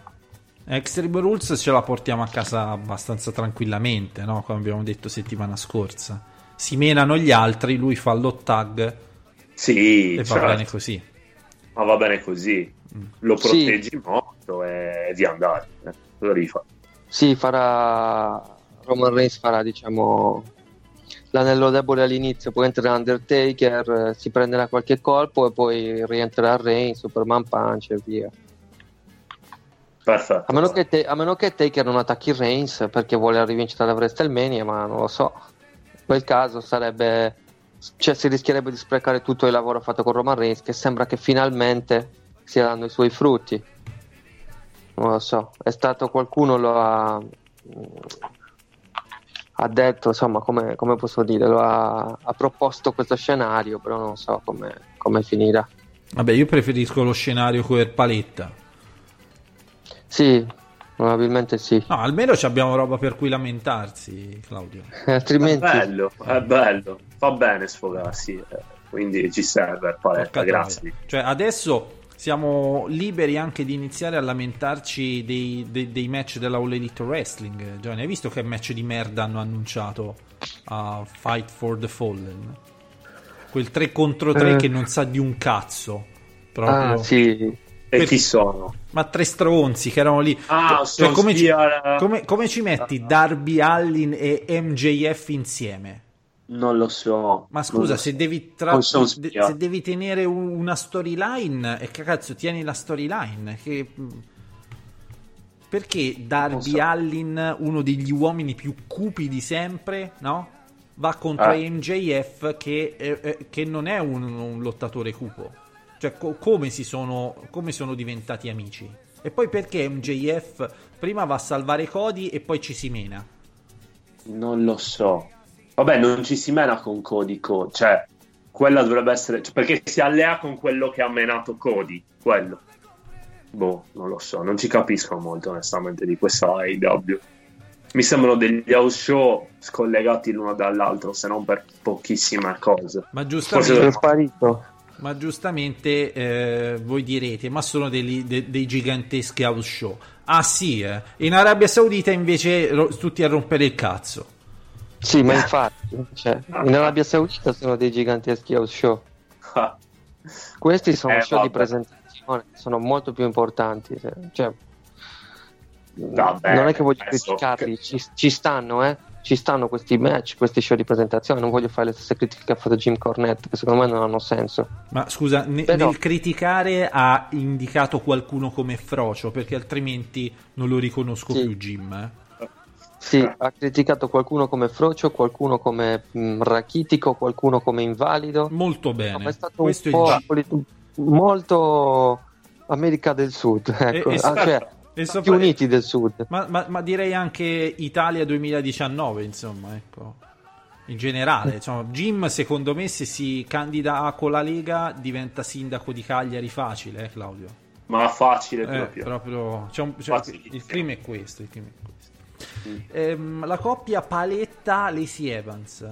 Extreme Rules ce la portiamo a casa abbastanza tranquillamente, no? come abbiamo detto settimana scorsa. Si menano gli altri, lui fa l'hot tag Sì, e va certo. bene così. ma va bene così. Mm. Lo Sì. proteggi molto e di andare. Eh. Devi fare? Sì, farà Roman Reigns farà, diciamo, l'anello debole all'inizio, poi entra Undertaker, eh, si prenderà qualche colpo e poi rientrerà Reigns, Superman Punch e via. Perfetto. A meno, che te- a meno che Taker non attacchi Reigns perché vuole la rivincita da WrestleMania, ma non lo so. In quel caso sarebbe. Cioè, si rischierebbe di sprecare tutto il lavoro fatto con Roman Reigns, che sembra che finalmente stia dando i suoi frutti. Non lo so. È stato qualcuno lo ha. Ha detto, insomma, come, come posso dire, lo ha, ha proposto questo scenario, però non so come, come finirà. Vabbè, io preferisco lo scenario con Paletta. Sì, probabilmente sì. No, almeno ci abbiamo roba per cui lamentarsi, Claudio. È Altrimenti. bello, è bello. Fa bene sfogarsi. eh. Quindi ci serve paletta, Porca grazie. Cioè, adesso siamo liberi anche di iniziare a lamentarci dei, dei- dei match della All Elite Wrestling. Giovanni, hai visto che match di merda hanno annunciato a Fight for the Fallen? Quel 3 contro 3 Eh. che non sa di un cazzo. Proprio. Ah, sì. E Per- chi sono? Ma tre stronzi che erano lì. Ah, Cioè, sono come, ci, come- come ci metti Darby Allin e MJF insieme? Non lo so. Ma scusa, se devi, tra- se devi tenere un- una storyline, e che cazzo tieni la storyline? Che... perché Darby so. Allin, uno degli uomini più cupi di sempre, no? Va contro Eh. MJF che, eh, che non è un, un lottatore cupo. Cioè, co- come, si sono, come sono diventati amici? E poi perché MJF prima va a salvare Cody e poi ci si mena? Non lo so. Vabbè, non ci si mena con Cody, Co- cioè, quella dovrebbe essere... cioè, perché si allea con quello che ha menato Cody, quello. Boh, non lo so, non ci capisco molto onestamente di questa AEW. Mi sembrano degli house show scollegati l'uno dall'altro, se non per pochissime cose. Ma È giustamente, sparito. Ma giustamente eh, voi direte, ma sono degli- de- dei giganteschi house show. Ah sì, eh. in Arabia Saudita invece ro- tutti a rompere il cazzo. Sì, ma infatti, cioè, in Arabia Saudita sono dei giganteschi house show. Questi sono Eh, show di vabbè. presentazione, sono molto più importanti. Cioè, Vabbè, non è che voglio criticarli, ci, ci stanno, eh. Ci stanno questi match, questi show di presentazione. Non voglio fare le stesse critiche che ha fatto Jim Cornette, che secondo me non hanno senso. Ma scusa, ne- Però- nel criticare ha indicato qualcuno come frocio, perché altrimenti non lo riconosco Sì. più Jim. eh. Sì, ha criticato qualcuno come frocio, qualcuno come mh, rachitico, qualcuno come invalido. Molto bene. ma è stato Questo un è po' il molto America del Sud, ecco. E- e- Ah, cioè, Stati sopra- Uniti del Sud. Ma, ma- ma direi anche Italia 2019, insomma, ecco. In generale, insomma, Jim secondo me se si candida con la Lega diventa sindaco di Cagliari facile, eh, Claudio. Ma facile Eh, proprio. proprio, c'è un- c'è- il clima è questo. il clima è questo. Mm. Ehm, la coppia Paletta Lacey Evans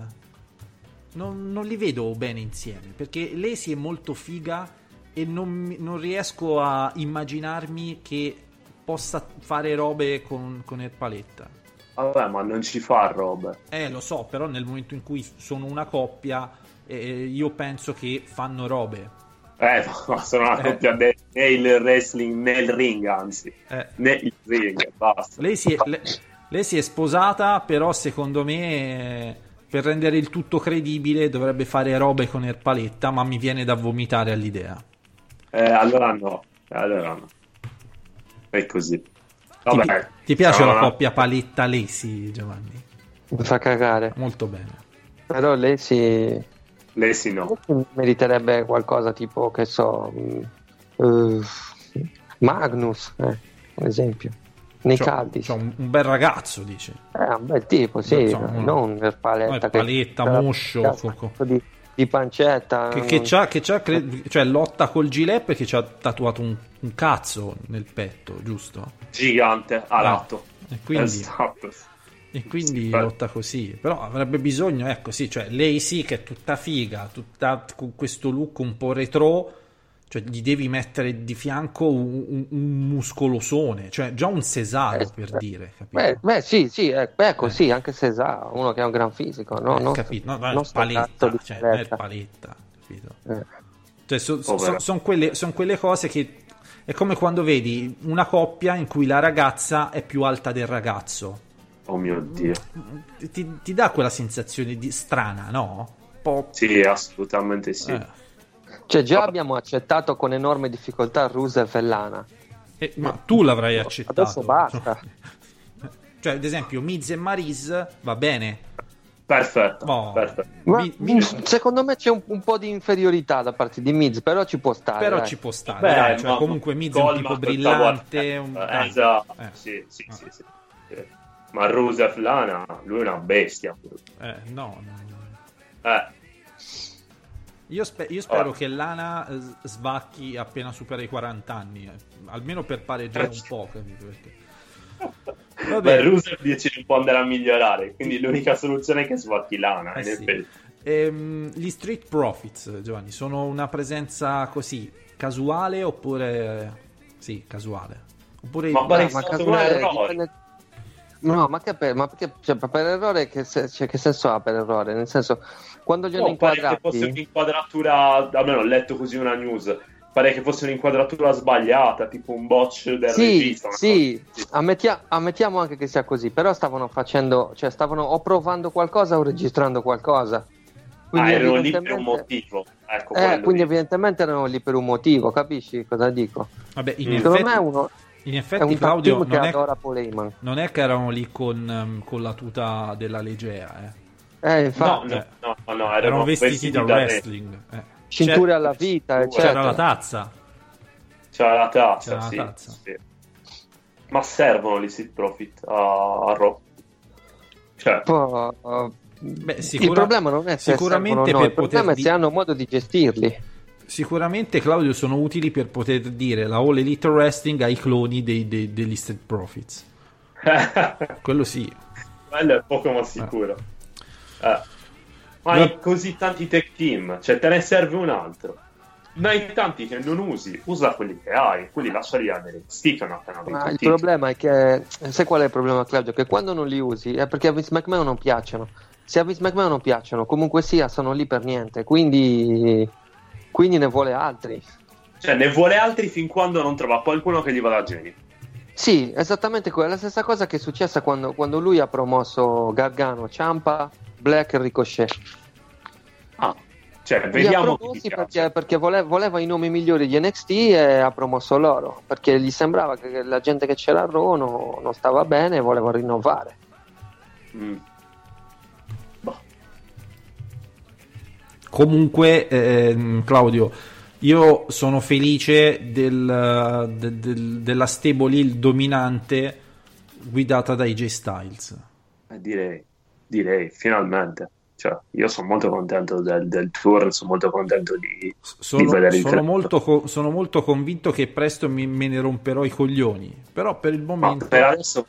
non, non li vedo bene insieme perché Lacey è molto figa e non, non riesco a immaginarmi che possa fare robe con, con il Paletta. Vabbè, ma non ci fa robe. Eh, lo so, però nel momento in cui sono una coppia, eh, io penso che fanno robe. Eh, ma sono una Eh. coppia de- nel wrestling, nel ring, anzi. Eh. Nel ring, basta. Lei si, è, le- lei si è sposata, però secondo me eh, per rendere il tutto credibile dovrebbe fare robe con Erpaletta, ma mi viene da vomitare all'idea. Eh, allora no. Allora no. È così. Ti, Vabbè. ti piace sono la coppia Paletta-Lesi, Giovanni? Mi fa cagare. Molto bene. Però Lei sì, no. meriterebbe qualcosa tipo, che so, eh, Magnus, eh, ad esempio. Nei C'ho- caldi. c'ho un, un bel ragazzo, dice. È un bel tipo, sì, Non so, no. non per paletta. No, paletta, che- moscio, cazzo Di, di pancetta. Che, che c'ha, che c'ha cre- cioè lotta col gilet perché ci ha tatuato un, un cazzo nel petto, giusto? Gigante, a lato. E quindi, Esatto. e quindi Sì, lotta così. Però avrebbe bisogno, ecco sì, cioè lei sì che è tutta figa, tutta con questo look un po' retro, cioè gli devi mettere di fianco un, un- un muscolosone, cioè già un Cesaro Eh, per eh, dire, capito? Beh, beh, sì, sì, eh, beh, così, anche se sa, uno che ha un gran fisico, no? Eh, non, capito? No, no, non paletta, cioè, non è paletta. capito? Eh. Cioè, sono Povera. quelle, son quelle cose che è come quando vedi una coppia in cui la ragazza è più alta del ragazzo. Oh mio dio. Ti, ti dà quella sensazione di strana, no? Po'. Sì, assolutamente sì. Eh. Cioè, già abbiamo accettato con enorme difficoltà Rusev e Lana. Eh, ma tu l'avrai accettato. Adesso basta. Cioè, ad esempio, Miz e Maris va bene. Perfetto. Oh. perfetto. Ma, Mi- mi- secondo me c'è un, un po' di inferiorità da parte di Miz, però ci può stare. Però dai. ci può stare. Beh, dai, cioè, comunque Miz è un tipo brillante. un- Eh, dai. esatto. Eh. Sì, sì, sì, sì. Sì. Ma Rusev Lana, lui è una bestia. Eh, no, no, no. Eh, Io, spe- io spero Ah. che Lana eh, s- svacchi appena supera i 40 anni, eh. almeno per pareggiare un po', capito? Perché... Beh. Rusev dice di può andare a migliorare, quindi l'unica soluzione è che sbatti Lana. Eh sì. Ehm, gli Street Profits, Giovanni, sono una presenza così casuale oppure sì, casuale? Oppure Ma pare che ma stato casuale dipende- No, ma, che per, ma perché cioè, per errore che, se- cioè, che senso ha per errore? Nel senso, quando li hanno No, pare che fosse inquadrati, un'inquadratura, almeno ho letto così una news, pare che fosse un'inquadratura sbagliata, tipo un botch del sì, regista. sì, ammettia- ammettiamo anche che sia così, però stavano facendo, cioè stavano o provando qualcosa o registrando qualcosa. Ah, erano lì per un evidentemente- motivo. Ecco, Eh, quindi lì. evidentemente erano lì per un motivo, capisci cosa dico? Vabbè, in Mm. Secondo effetti me uno, In È effetti, Claudio, non è, non è che erano lì con, ehm, con la tuta della legea, eh. Eh, No, infatti, no, no, no, no, erano, erano vestiti da da re. wrestling. eh. cinture C'era- alla vita, C'era eccetera. la tazza. C'era la tazza, C'era la sì, tazza. sì. Ma servono gli Street Profit a, a Raw? Cioè, Po- uh, Beh, il sicura- problema non è se sicuramente servono o no, per il problema poter è di- se hanno modo di gestirli. Sicuramente, Claudio, sono utili per poter dire la All Elite Wrestling ai cloni dei- dei- degli Street Profits. Quello sì. quello è poco ma sicuro. Eh. Ma No. hai così tanti tech team, cioè te ne serve un altro. Ne hai tanti che non usi, usa quelli che hai, quelli lasciali a NXT appena Ma il problema è che, sai qual è il problema, Claudio? Che quando non li usi è perché a Vince McMahon non piacciono. Se a Vince McMahon non piacciono, comunque sia, sono lì per niente. Quindi, quindi ne vuole altri. Cioè, ne vuole altri fin quando non trova qualcuno che gli vada a geni. Sì, esattamente quella. La stessa cosa che è successa quando, quando lui ha promosso Gargano, Ciampa, Black e Ricochet. Ah, cioè, Li ha vediamo perché, perché vole- voleva i nomi migliori di NXT e ha promosso loro. Perché gli sembrava che la gente che c'era a Raw no- non stava bene e voleva rinnovare. Mm. Boh. Comunque, ehm, Claudio, io sono felice del- de- del- della stable heel dominante guidata da AJ Styles. Eh, direi, direi, finalmente. Cioè, io sono molto contento del, del tour, sono molto contento di, di Sono, vedere il sono molto, sono molto convinto che presto mi- me ne romperò i coglioni. Però per il Ma momento. per adesso,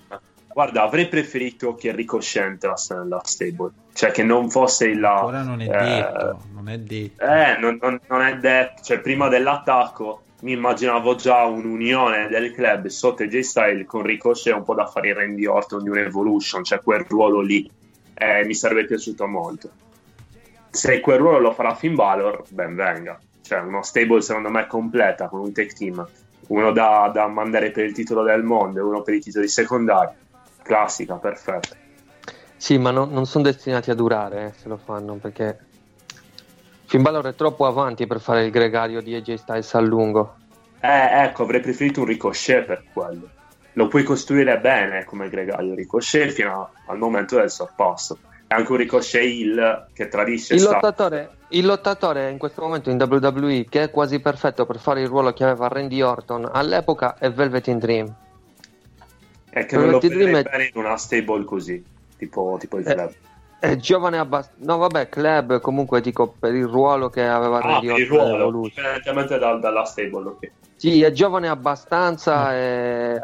guarda, avrei preferito che Ricochet entrasse nella stable, cioè che non fosse il la, Ora non è eh, detto. Non è detto. Eh, non, non- non è detto, cioè prima dell'attacco mi immaginavo già un'unione del club sotto J Style con Ricochet un po' da fare il Randy Orton di un Evolution, cioè quel ruolo lì eh, mi sarebbe piaciuto molto. Se quel ruolo lo farà Finn Balor, ben venga. Cioè uno stable secondo me completa con un tech team, uno da, da mandare per il titolo del mondo e uno per i titoli secondari. Classica, perfetta. Sì, ma non, non sono destinati a durare eh, se lo fanno perché Finn Balor è troppo avanti per fare il gregario di AJ Styles a lungo. Eh, ecco, avrei preferito un ricochet per quello. Lo puoi costruire bene come gregario ricochet fino a- al momento del sorpasso. È anche un ricochet heel che tradisce Il lottatore, il lottatore in questo momento in WWE che è quasi perfetto per fare il ruolo che aveva Randy Orton all'epoca è Velvet in Dream. e che non lo Velvet Dream è- bene in una stable così, tipo, tipo il club. È giovane abbastanza. No, vabbè, Club comunque dico per il ruolo che aveva Ah, Randy il Orton. ruolo, evoluto. indipendentemente dal- dalla stable, ok. Sì, è giovane abbastanza e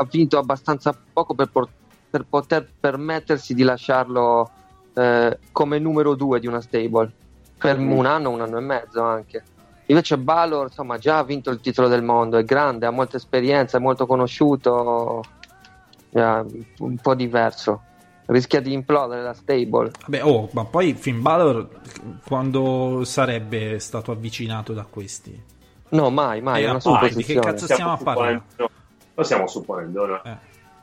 ha vinto abbastanza poco per, por- per poter permettersi di lasciarlo eh, come numero due di una stable per Mm. un anno, un anno e mezzo anche. Invece Balor, insomma, già ha vinto il titolo del mondo, è grande, ha molta esperienza, è molto conosciuto, è un po' diverso. Rischia di implodere la stable. Vabbè, oh, ma poi Finn Balor quando sarebbe stato avvicinato da questi? No, mai, mai, Eh, è una appunto, di che cazzo- stiamo a parlare? Lo stiamo supponendo, no? Eh.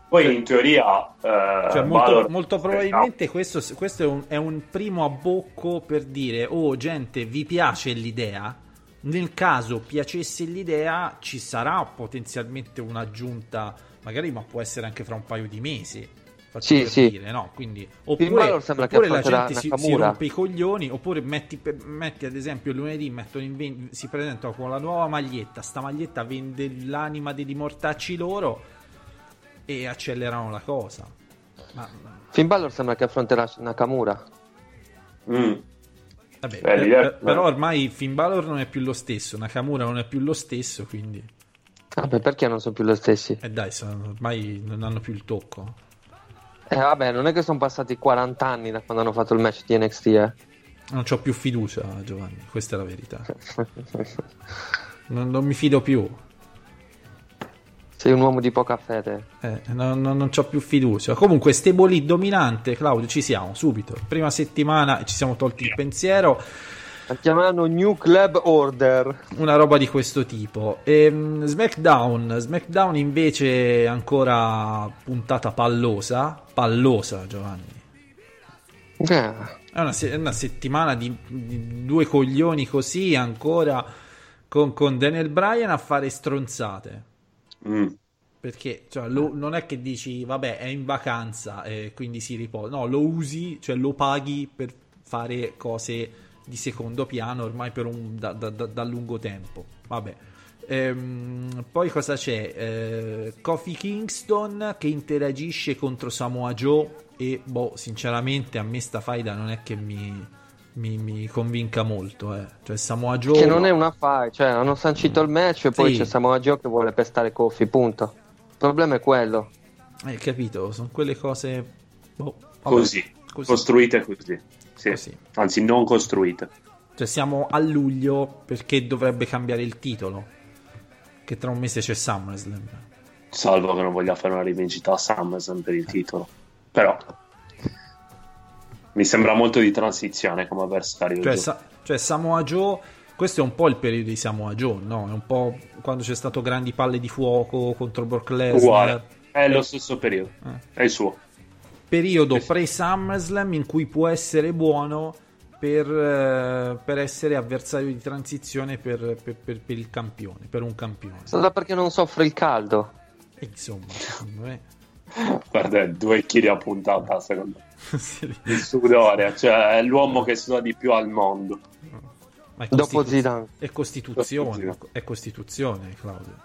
Poi in teoria... eh, Cioè, molto, Balor- molto probabilmente questo, questo è, un, è un primo abbocco per dire: Oh, gente, vi piace l'idea? Nel caso piacesse l'idea, ci sarà potenzialmente un'aggiunta, magari, ma può essere anche fra un paio di mesi. Faccio Sì, per sì. dire, no? Quindi, Finn oppure, Balor sembra che oppure la gente si, si rompe i coglioni, oppure metti, metti ad esempio lunedì mettono in ven- si presentano con la nuova maglietta. Sta maglietta vende l'anima degli mortacci loro e accelerano la cosa. Ma Finn Balor sembra che affronterà Nakamura. Mm. Vabbè, Beh, per- per- però ormai Finn Balor non è più lo stesso, Nakamura non è più lo stesso, quindi Vabbè, perché non sono più lo stessi? eh dai, sono- ormai non hanno più il tocco. Eh, vabbè, non è che sono passati 40 anni da quando hanno fatto il match di NXT, eh. Non ho più fiducia, Giovanni, questa è la verità. Non, non mi fido più. Sei un uomo di poca fede. Eh, non, non, non c'ho più fiducia. Comunque, stable lì dominante, Claudio, ci siamo subito. Prima settimana ci siamo tolti il pensiero. La chiamano New Club Order. Una roba di questo tipo. Ehm, SmackDown, SmackDown invece è ancora puntata pallosa. Pallosa, Giovanni. Eh, È una, se- è una settimana di, di due coglioni così ancora con, con Daniel Bryan a fare stronzate. Mm. Perché cioè, lo- non è che dici, vabbè, è in vacanza e quindi si riposa. No, lo usi, cioè lo paghi per fare cose di secondo piano ormai per un, da, da- da- da lungo tempo. Vabbè. Ehm, poi cosa c'è? Eh, Kofi Kingston che interagisce contro Samoa Joe e boh, sinceramente a me sta faida non è che mi, mi- mi convinca molto. Eh. Cioè Samoa Joe... Che non è una fight, cioè hanno sancito il match e poi Sì. c'è Samoa Joe che vuole pestare Kofi, punto. Il problema è quello. Hai capito? Sono quelle cose... boh, vabbè, Così, così. costruite così. Sì. Così. Anzi, non costruite. Cioè siamo a luglio perché dovrebbe cambiare il titolo. Che tra un mese c'è SummerSlam. Salvo che non voglia fare una rivincita a SummerSlam per il titolo. Però mi sembra molto di transizione come avversario. Cioè. Sa- cioè, Samoa Joe, questo è un po' il periodo di Samoa Joe, no? È un po' quando c'è stato grandi palle di fuoco contro Brock Lesnar. Uguale. È lo stesso periodo. Eh. È il suo. Periodo pre-SummerSlam in cui può essere buono per, eh, per essere avversario di transizione per, per- per- per il campione, per un campione. Sarà perché non soffre il caldo. E insomma, secondo me... Guarda, due chili a puntata, secondo me. sì. Il sudore, cioè è l'uomo che suda di più al mondo. Ma è Dopo costitu- Zidane. È Costituzione, Zidane. è Costituzione, Claudio.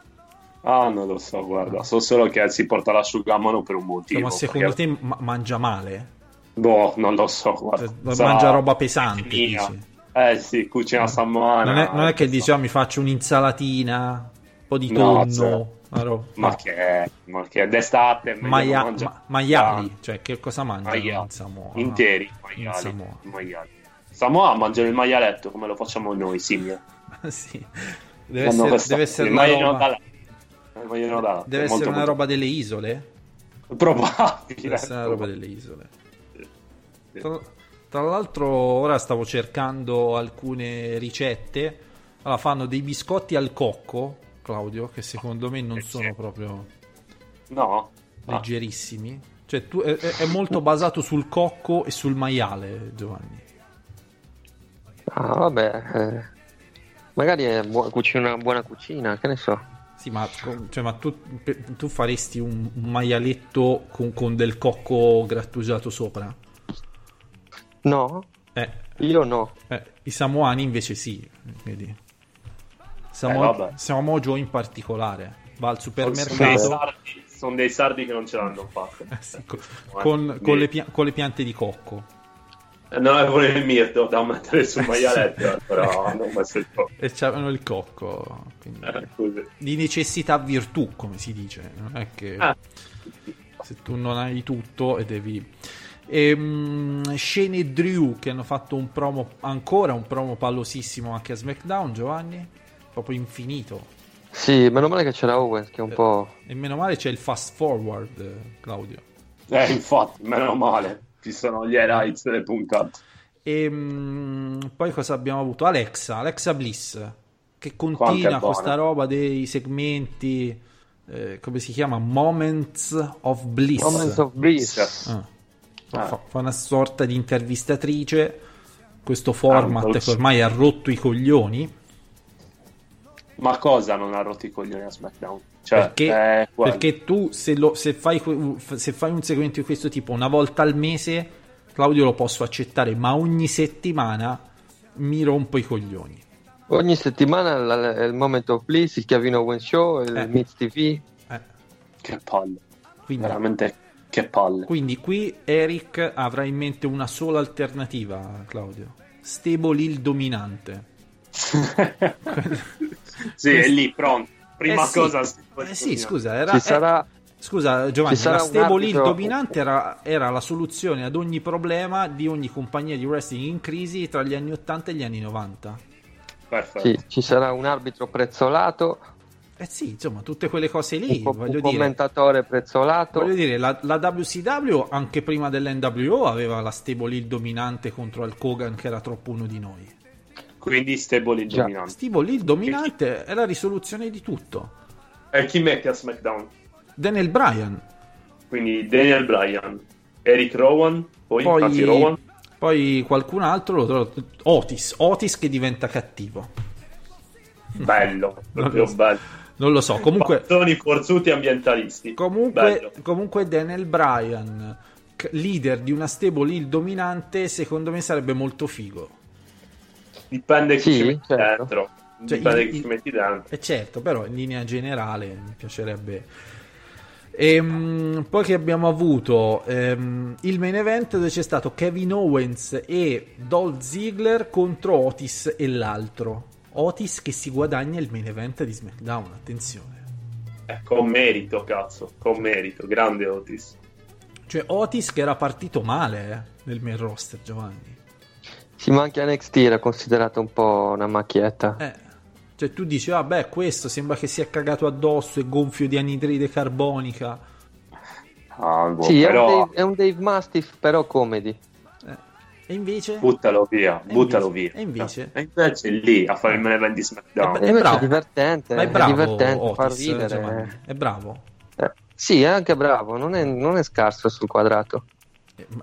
Ah, non lo so, guarda. So solo che si porta l'asciugamano per un Cioè, motivo. ma secondo perché- te ma- mangia male? Boh, non lo so, guarda. Cioè, Sarà- mangia roba pesante, dici? Eh sì, cucina samoana. Non è, non è che eh, dice, "Ah, mi faccio un'insalatina, un po' di No, tonno, cioè, una ro- Ma no. che, ma che d'estate Maia- mangia- ma- maiali, Ah, cioè che cosa mangiano maia- in Samoa? Interi, In maiali. Samoa. maiali. Samoa mangiano il maialetto come lo facciamo noi, simile. sì. Deve essere, deve essere roba, da là. Il maialino da là. deve essere molto, una molto roba delle isole? probabile. Deve essere una roba delle isole. Tra, tra l'altro, ora stavo cercando alcune ricette. Allora, fanno dei biscotti al cocco, Claudio, che secondo me non Eh, sono proprio No? Ah, leggerissimi. Cioè, tu- è, è- è molto basato sul cocco e sul maiale, Giovanni. Ah, vabbè. eh, Magari è bu- cucina una buona cucina, che ne so. Sì, ma, cioè, ma tu, tu faresti un, maialetto con, con del cocco grattugiato sopra? No? Eh, Io no. eh, i samoani invece sì, vedi. Samoa, Eh, Joe in particolare va al sono dei, supermercato sardi, sono dei sardi che non ce l'hanno fatta. eh sì, co- con, con le pia- con le piante di cocco Non avevo il mirto da mettere sul maialetto, però non messo il po'. e c'avevano il cocco. quindi- Eh, di necessità virtù, come si dice. Non è che Ah. se tu non hai tutto e devi. Ehm, Shane e Drew che hanno fatto un promo ancora un promo pallosissimo anche a SmackDown, Giovanni. Proprio infinito. Sì, meno male che c'era Owens che è un po'... E meno male c'è il fast forward, eh, Claudio. Eh, infatti, meno male. Ci sono gli highlights delle puntate. E mm, poi cosa abbiamo avuto? Alexa, Alexa Bliss, che continua è con buona. sta roba dei segmenti, eh, come si chiama? Moments of Bliss. Moments of Bliss. Ah. Ah. Fa, fa una sorta di intervistatrice, questo format che ormai ha rotto i coglioni, Ma cosa non ha rotto i coglioni a SmackDown? Cioè, perché, eh, perché tu se, lo- se fai, se fai un segmento di questo tipo una volta al mese, Claudio lo posso accettare, ma ogni settimana mi rompo i coglioni. Ogni settimana la- è il Moment of Bliss, il Chiavino Owens Show, il Eh. Miz TV. Eh, Che palle. quindi, Veramente che palle. quindi qui Eric avrà in mente una sola alternativa, Claudio. Stable il dominante. sì, è lì, pronto. Prima Eh sì, cosa... eh sì, scusa, era, Ci eh, sarà... Scusa Giovanni, Ci sarà la stable il arbitro- dominante era, era la soluzione ad ogni problema di ogni compagnia di wrestling in crisi tra gli anni 80 e gli anni 90. Perfetto. Sì, ci sarà un arbitro prezzolato, Eh sì, insomma, tutte quelle cose lì, un, voglio un dire. commentatore prezzolato. Voglio dire, la, la WCW anche prima dell'NWO aveva la stable il dominante contro Hulk Hogan che era troppo uno di noi. Quindi stable il dominante. Stable il dominante è la risoluzione di tutto. E chi metti a SmackDown? Daniel Bryan, Quindi Daniel Bryan, Eric Rowan, poi, poi, Rowan. poi qualcun altro, lo trovo- Otis, Otis che diventa cattivo. Bello, proprio lo so. bello. Non lo so, comunque... Pattoni forzuti ambientalisti. Comunque, Bello. comunque Daniel Bryan, leader di una stable hill dominante, secondo me sarebbe molto figo. Dipende chi Sì, ci metti certo. dentro. Cioè, Dipende il- chi ci metti dentro. E certo, però in linea generale mi piacerebbe. Ehm, poi che abbiamo avuto ehm, il main event dove c'è stato Kevin Owens e Dolph Ziggler contro Otis e l'altro. Otis che si guadagna il main event di SmackDown, attenzione. Eh, con merito, cazzo. Con merito. Grande Otis. Cioè Otis che era partito male eh, nel main roster, Giovanni. Sì, ma anche NXT era considerato un po' una macchietta. Eh, cioè tu dici, vabbè, questo sembra che sia cagato addosso e gonfio di anidride carbonica. Ah, boh, sì, è, però un Dave, è un Dave Mastiff, però comedy. E invece... buttalo via, E buttalo invece- via. e invece? E invece è lì a fare il main event di SmackDown. Eh, E invece bravo. è divertente, Ma è è, bravo divertente, fa Otis, ridere. Giovanni. È bravo. Eh, sì, è anche bravo, non è, non è scarso sul quadrato.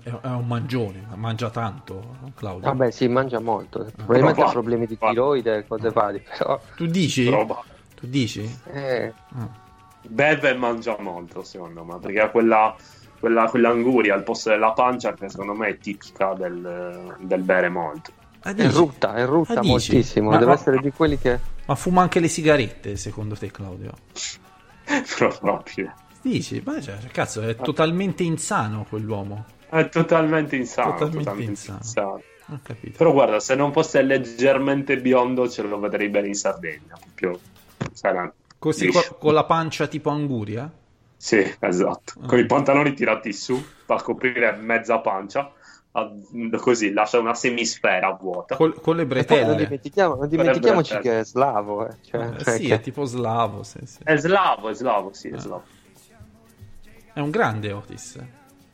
È, è un mangione, ma mangia tanto, Claudio. Vabbè, sì, mangia molto. Probabilmente Però ha problemi di tiroide e cose varie, però... Tu dici? Roba. Tu dici? eh, Beve e mangia molto, secondo me, perché ha quella, quella, quell'anguria al posto della pancia che secondo me è tipica del, del bere molto. Ah, è rutta, è rutta Ah, moltissimo. Ma- Deve ma- essere di quelli che... Ma fuma anche le sigarette, secondo te, Claudio? Proprio. Dici? Ma cioè, cazzo, è totalmente insano quell'uomo. È totalmente insano. Totalmente Totalmente, insano. insano. Però guarda, se non fosse leggermente biondo ce lo vedrei bene in Sardegna. Proprio. Sarà... Così co- con la pancia tipo anguria? Sì, esatto. Ah. Con i pantaloni tirati su per coprire mezza pancia. ah, Così lascia una semisfera vuota. Col- con le E poi non, bretelle. dimentichiamo- non dimentichiamoci bretelle. che è slavo. Eh. Cioè, Eh, sì, che- è tipo slavo. sì, sì. È slavo, è slavo, Ah. sì, è slavo. È un grande Otis.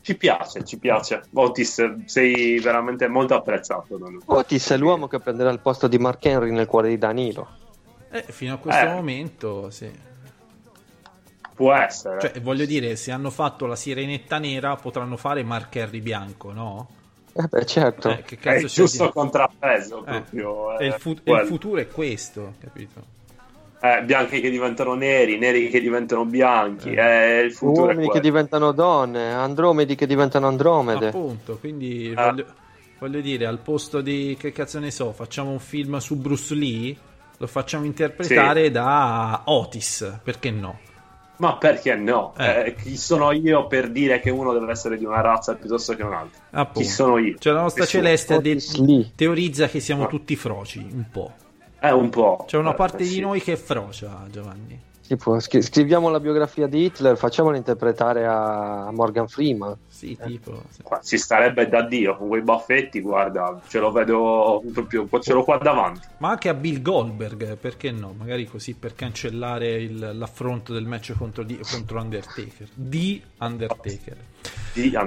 Ci piace, ci piace. Otis, sei veramente molto apprezzato da noi. Otis è l'uomo che prenderà il posto di Mark Henry nel cuore di Danilo. Eh, fino a questo Eh. momento, sì. Può essere. Cioè, voglio dire, se hanno fatto la sirenetta nera, potranno fare Mark Henry bianco, no? Eh beh, certo. Eh, che è cazzo il c'è giusto di- contrappeso Eh, proprio. e eh, il, fu- e il futuro è questo, capito? Eh, bianchi che diventano neri, neri che diventano bianchi. Eh. eh, il futuro Uomini che diventano donne, Andromedi che diventano Andromede. Appunto, quindi Ah. voglio, voglio dire, al posto di, che cazzo ne so, facciamo un film su Bruce Lee, lo facciamo interpretare da Otis, perché no? Ma perché no? Eh. Eh, chi sono io per dire che uno deve essere di una razza piuttosto che un'altra? Appunto. Chi sono io? Cioè la nostra Nessuno. Celeste Lee. teorizza che siamo Ah. tutti froci, un po'. È un po'. C'è una Eh, parte sì. di noi che è frocia, Giovanni. Tipo, scri- scriviamo la biografia di Hitler, facciamola interpretare a Morgan Freeman. Sì, tipo... sì. Qua ci starebbe da Dio con quei baffetti, guarda, ce lo vedo proprio, ce l'ho qua davanti. Ma anche a Bill Goldberg, perché no? Magari così per cancellare il- l'affronto del match contro, di- contro Undertaker. Di Undertaker.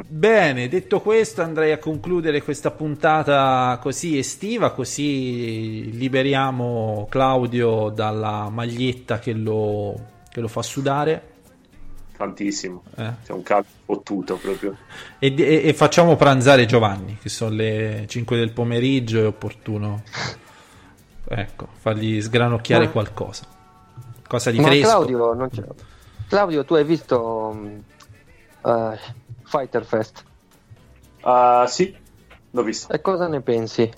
Bene, detto questo andrei a concludere questa puntata così estiva, così liberiamo Claudio dalla maglietta che lo, che lo fa sudare Tantissimo. eh. C'è un caldo fottuto proprio. e, e- e facciamo pranzare Giovanni, che sono le 5 del pomeriggio, è opportuno ecco, fargli sgranocchiare Ma- qualcosa. Cosa di Ma fresco. Claudio, non c'è- Claudio, tu hai visto eh, Fighter Fest Ah, sì, l'ho visto. e cosa ne pensi?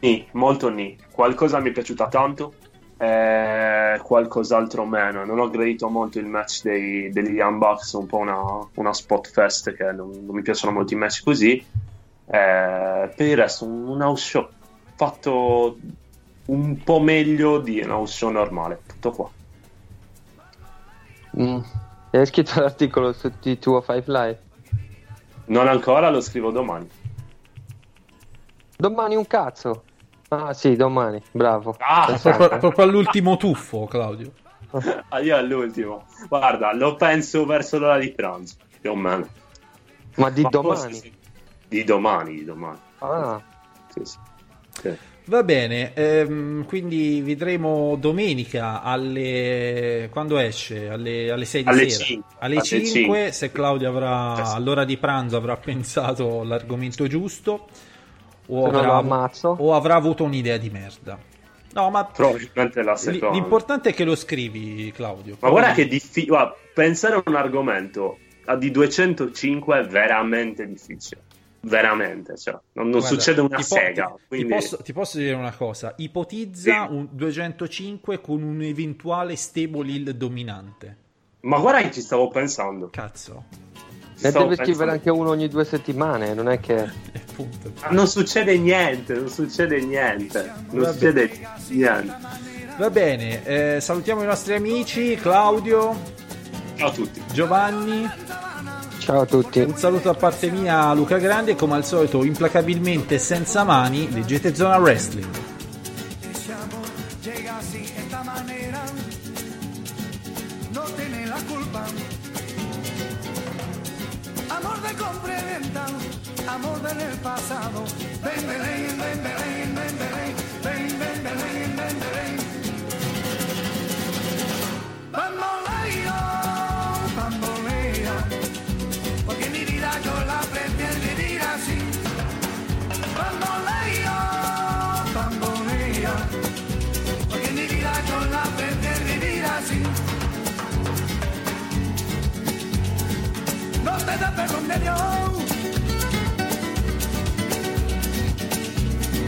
Ni, molto ni. Qualcosa mi è piaciuta tanto, eh, qualcos'altro meno. Non ho gradito molto il match dei, degli Bucks, un po' una, una spot fest che non, non mi piacciono molto i match così. Eh, per il resto, un, un house show fatto un po' meglio di un house show normale. Tutto qua. Mm. Hai scritto l'articolo su T205 Live? Non ancora, lo scrivo domani. Domani un cazzo. Ah sì, domani, bravo. Ah, Proprio, proprio all'ultimo tuffo, Claudio. Ah, io all'ultimo. Guarda, lo penso verso l'ora di pranzo, più o meno. Ma di Ma domani? forse sì. Di domani, di domani. Ah, Sì, sì. Sì. Va bene, ehm, quindi vedremo domenica alle... quando esce? Alle, alle 6 di Alle sera. 5. Alle Alle 5, 5. se Claudio avrà all'ora di pranzo avrà pensato l'argomento giusto o avrà, o avrà avuto un'idea di merda. No, ma Probabilmente la l- seconda. l'importante è che lo scrivi, Claudio. Ma guarda che difficile. Pensare a un argomento a di 205 è veramente difficile. Veramente, cioè, non, non Guarda, succede una ti po- sega. ti- quindi- Ti, posso, ti posso dire una cosa: ipotizza Sì. un 205 con un eventuale stable hill dominante. Ma guarda che ci stavo pensando. Cazzo, Ne stavo deve scrivere anche uno ogni due settimane, non è che... Ma non succede niente, non succede niente. Non Vabbè. succede niente. Va bene, eh, salutiamo i nostri amici Claudio, Ciao a tutti. Giovanni. Ciao a tutti. Un saluto da parte mia a Luca Grandi e come al solito implacabilmente senza mani leggete Zona Wrestling. Amor del pasado. Ven, Belén, ven, Belén, ven, Belén, ven, ven, Belén, ven, Belén. Bamboleo, bamboleo, porque mi vida yo la prefiero vivir así. Bamboleo, bamboleo. Porque mi vida yo la prefiero vivir así. No te da perdón de Dios.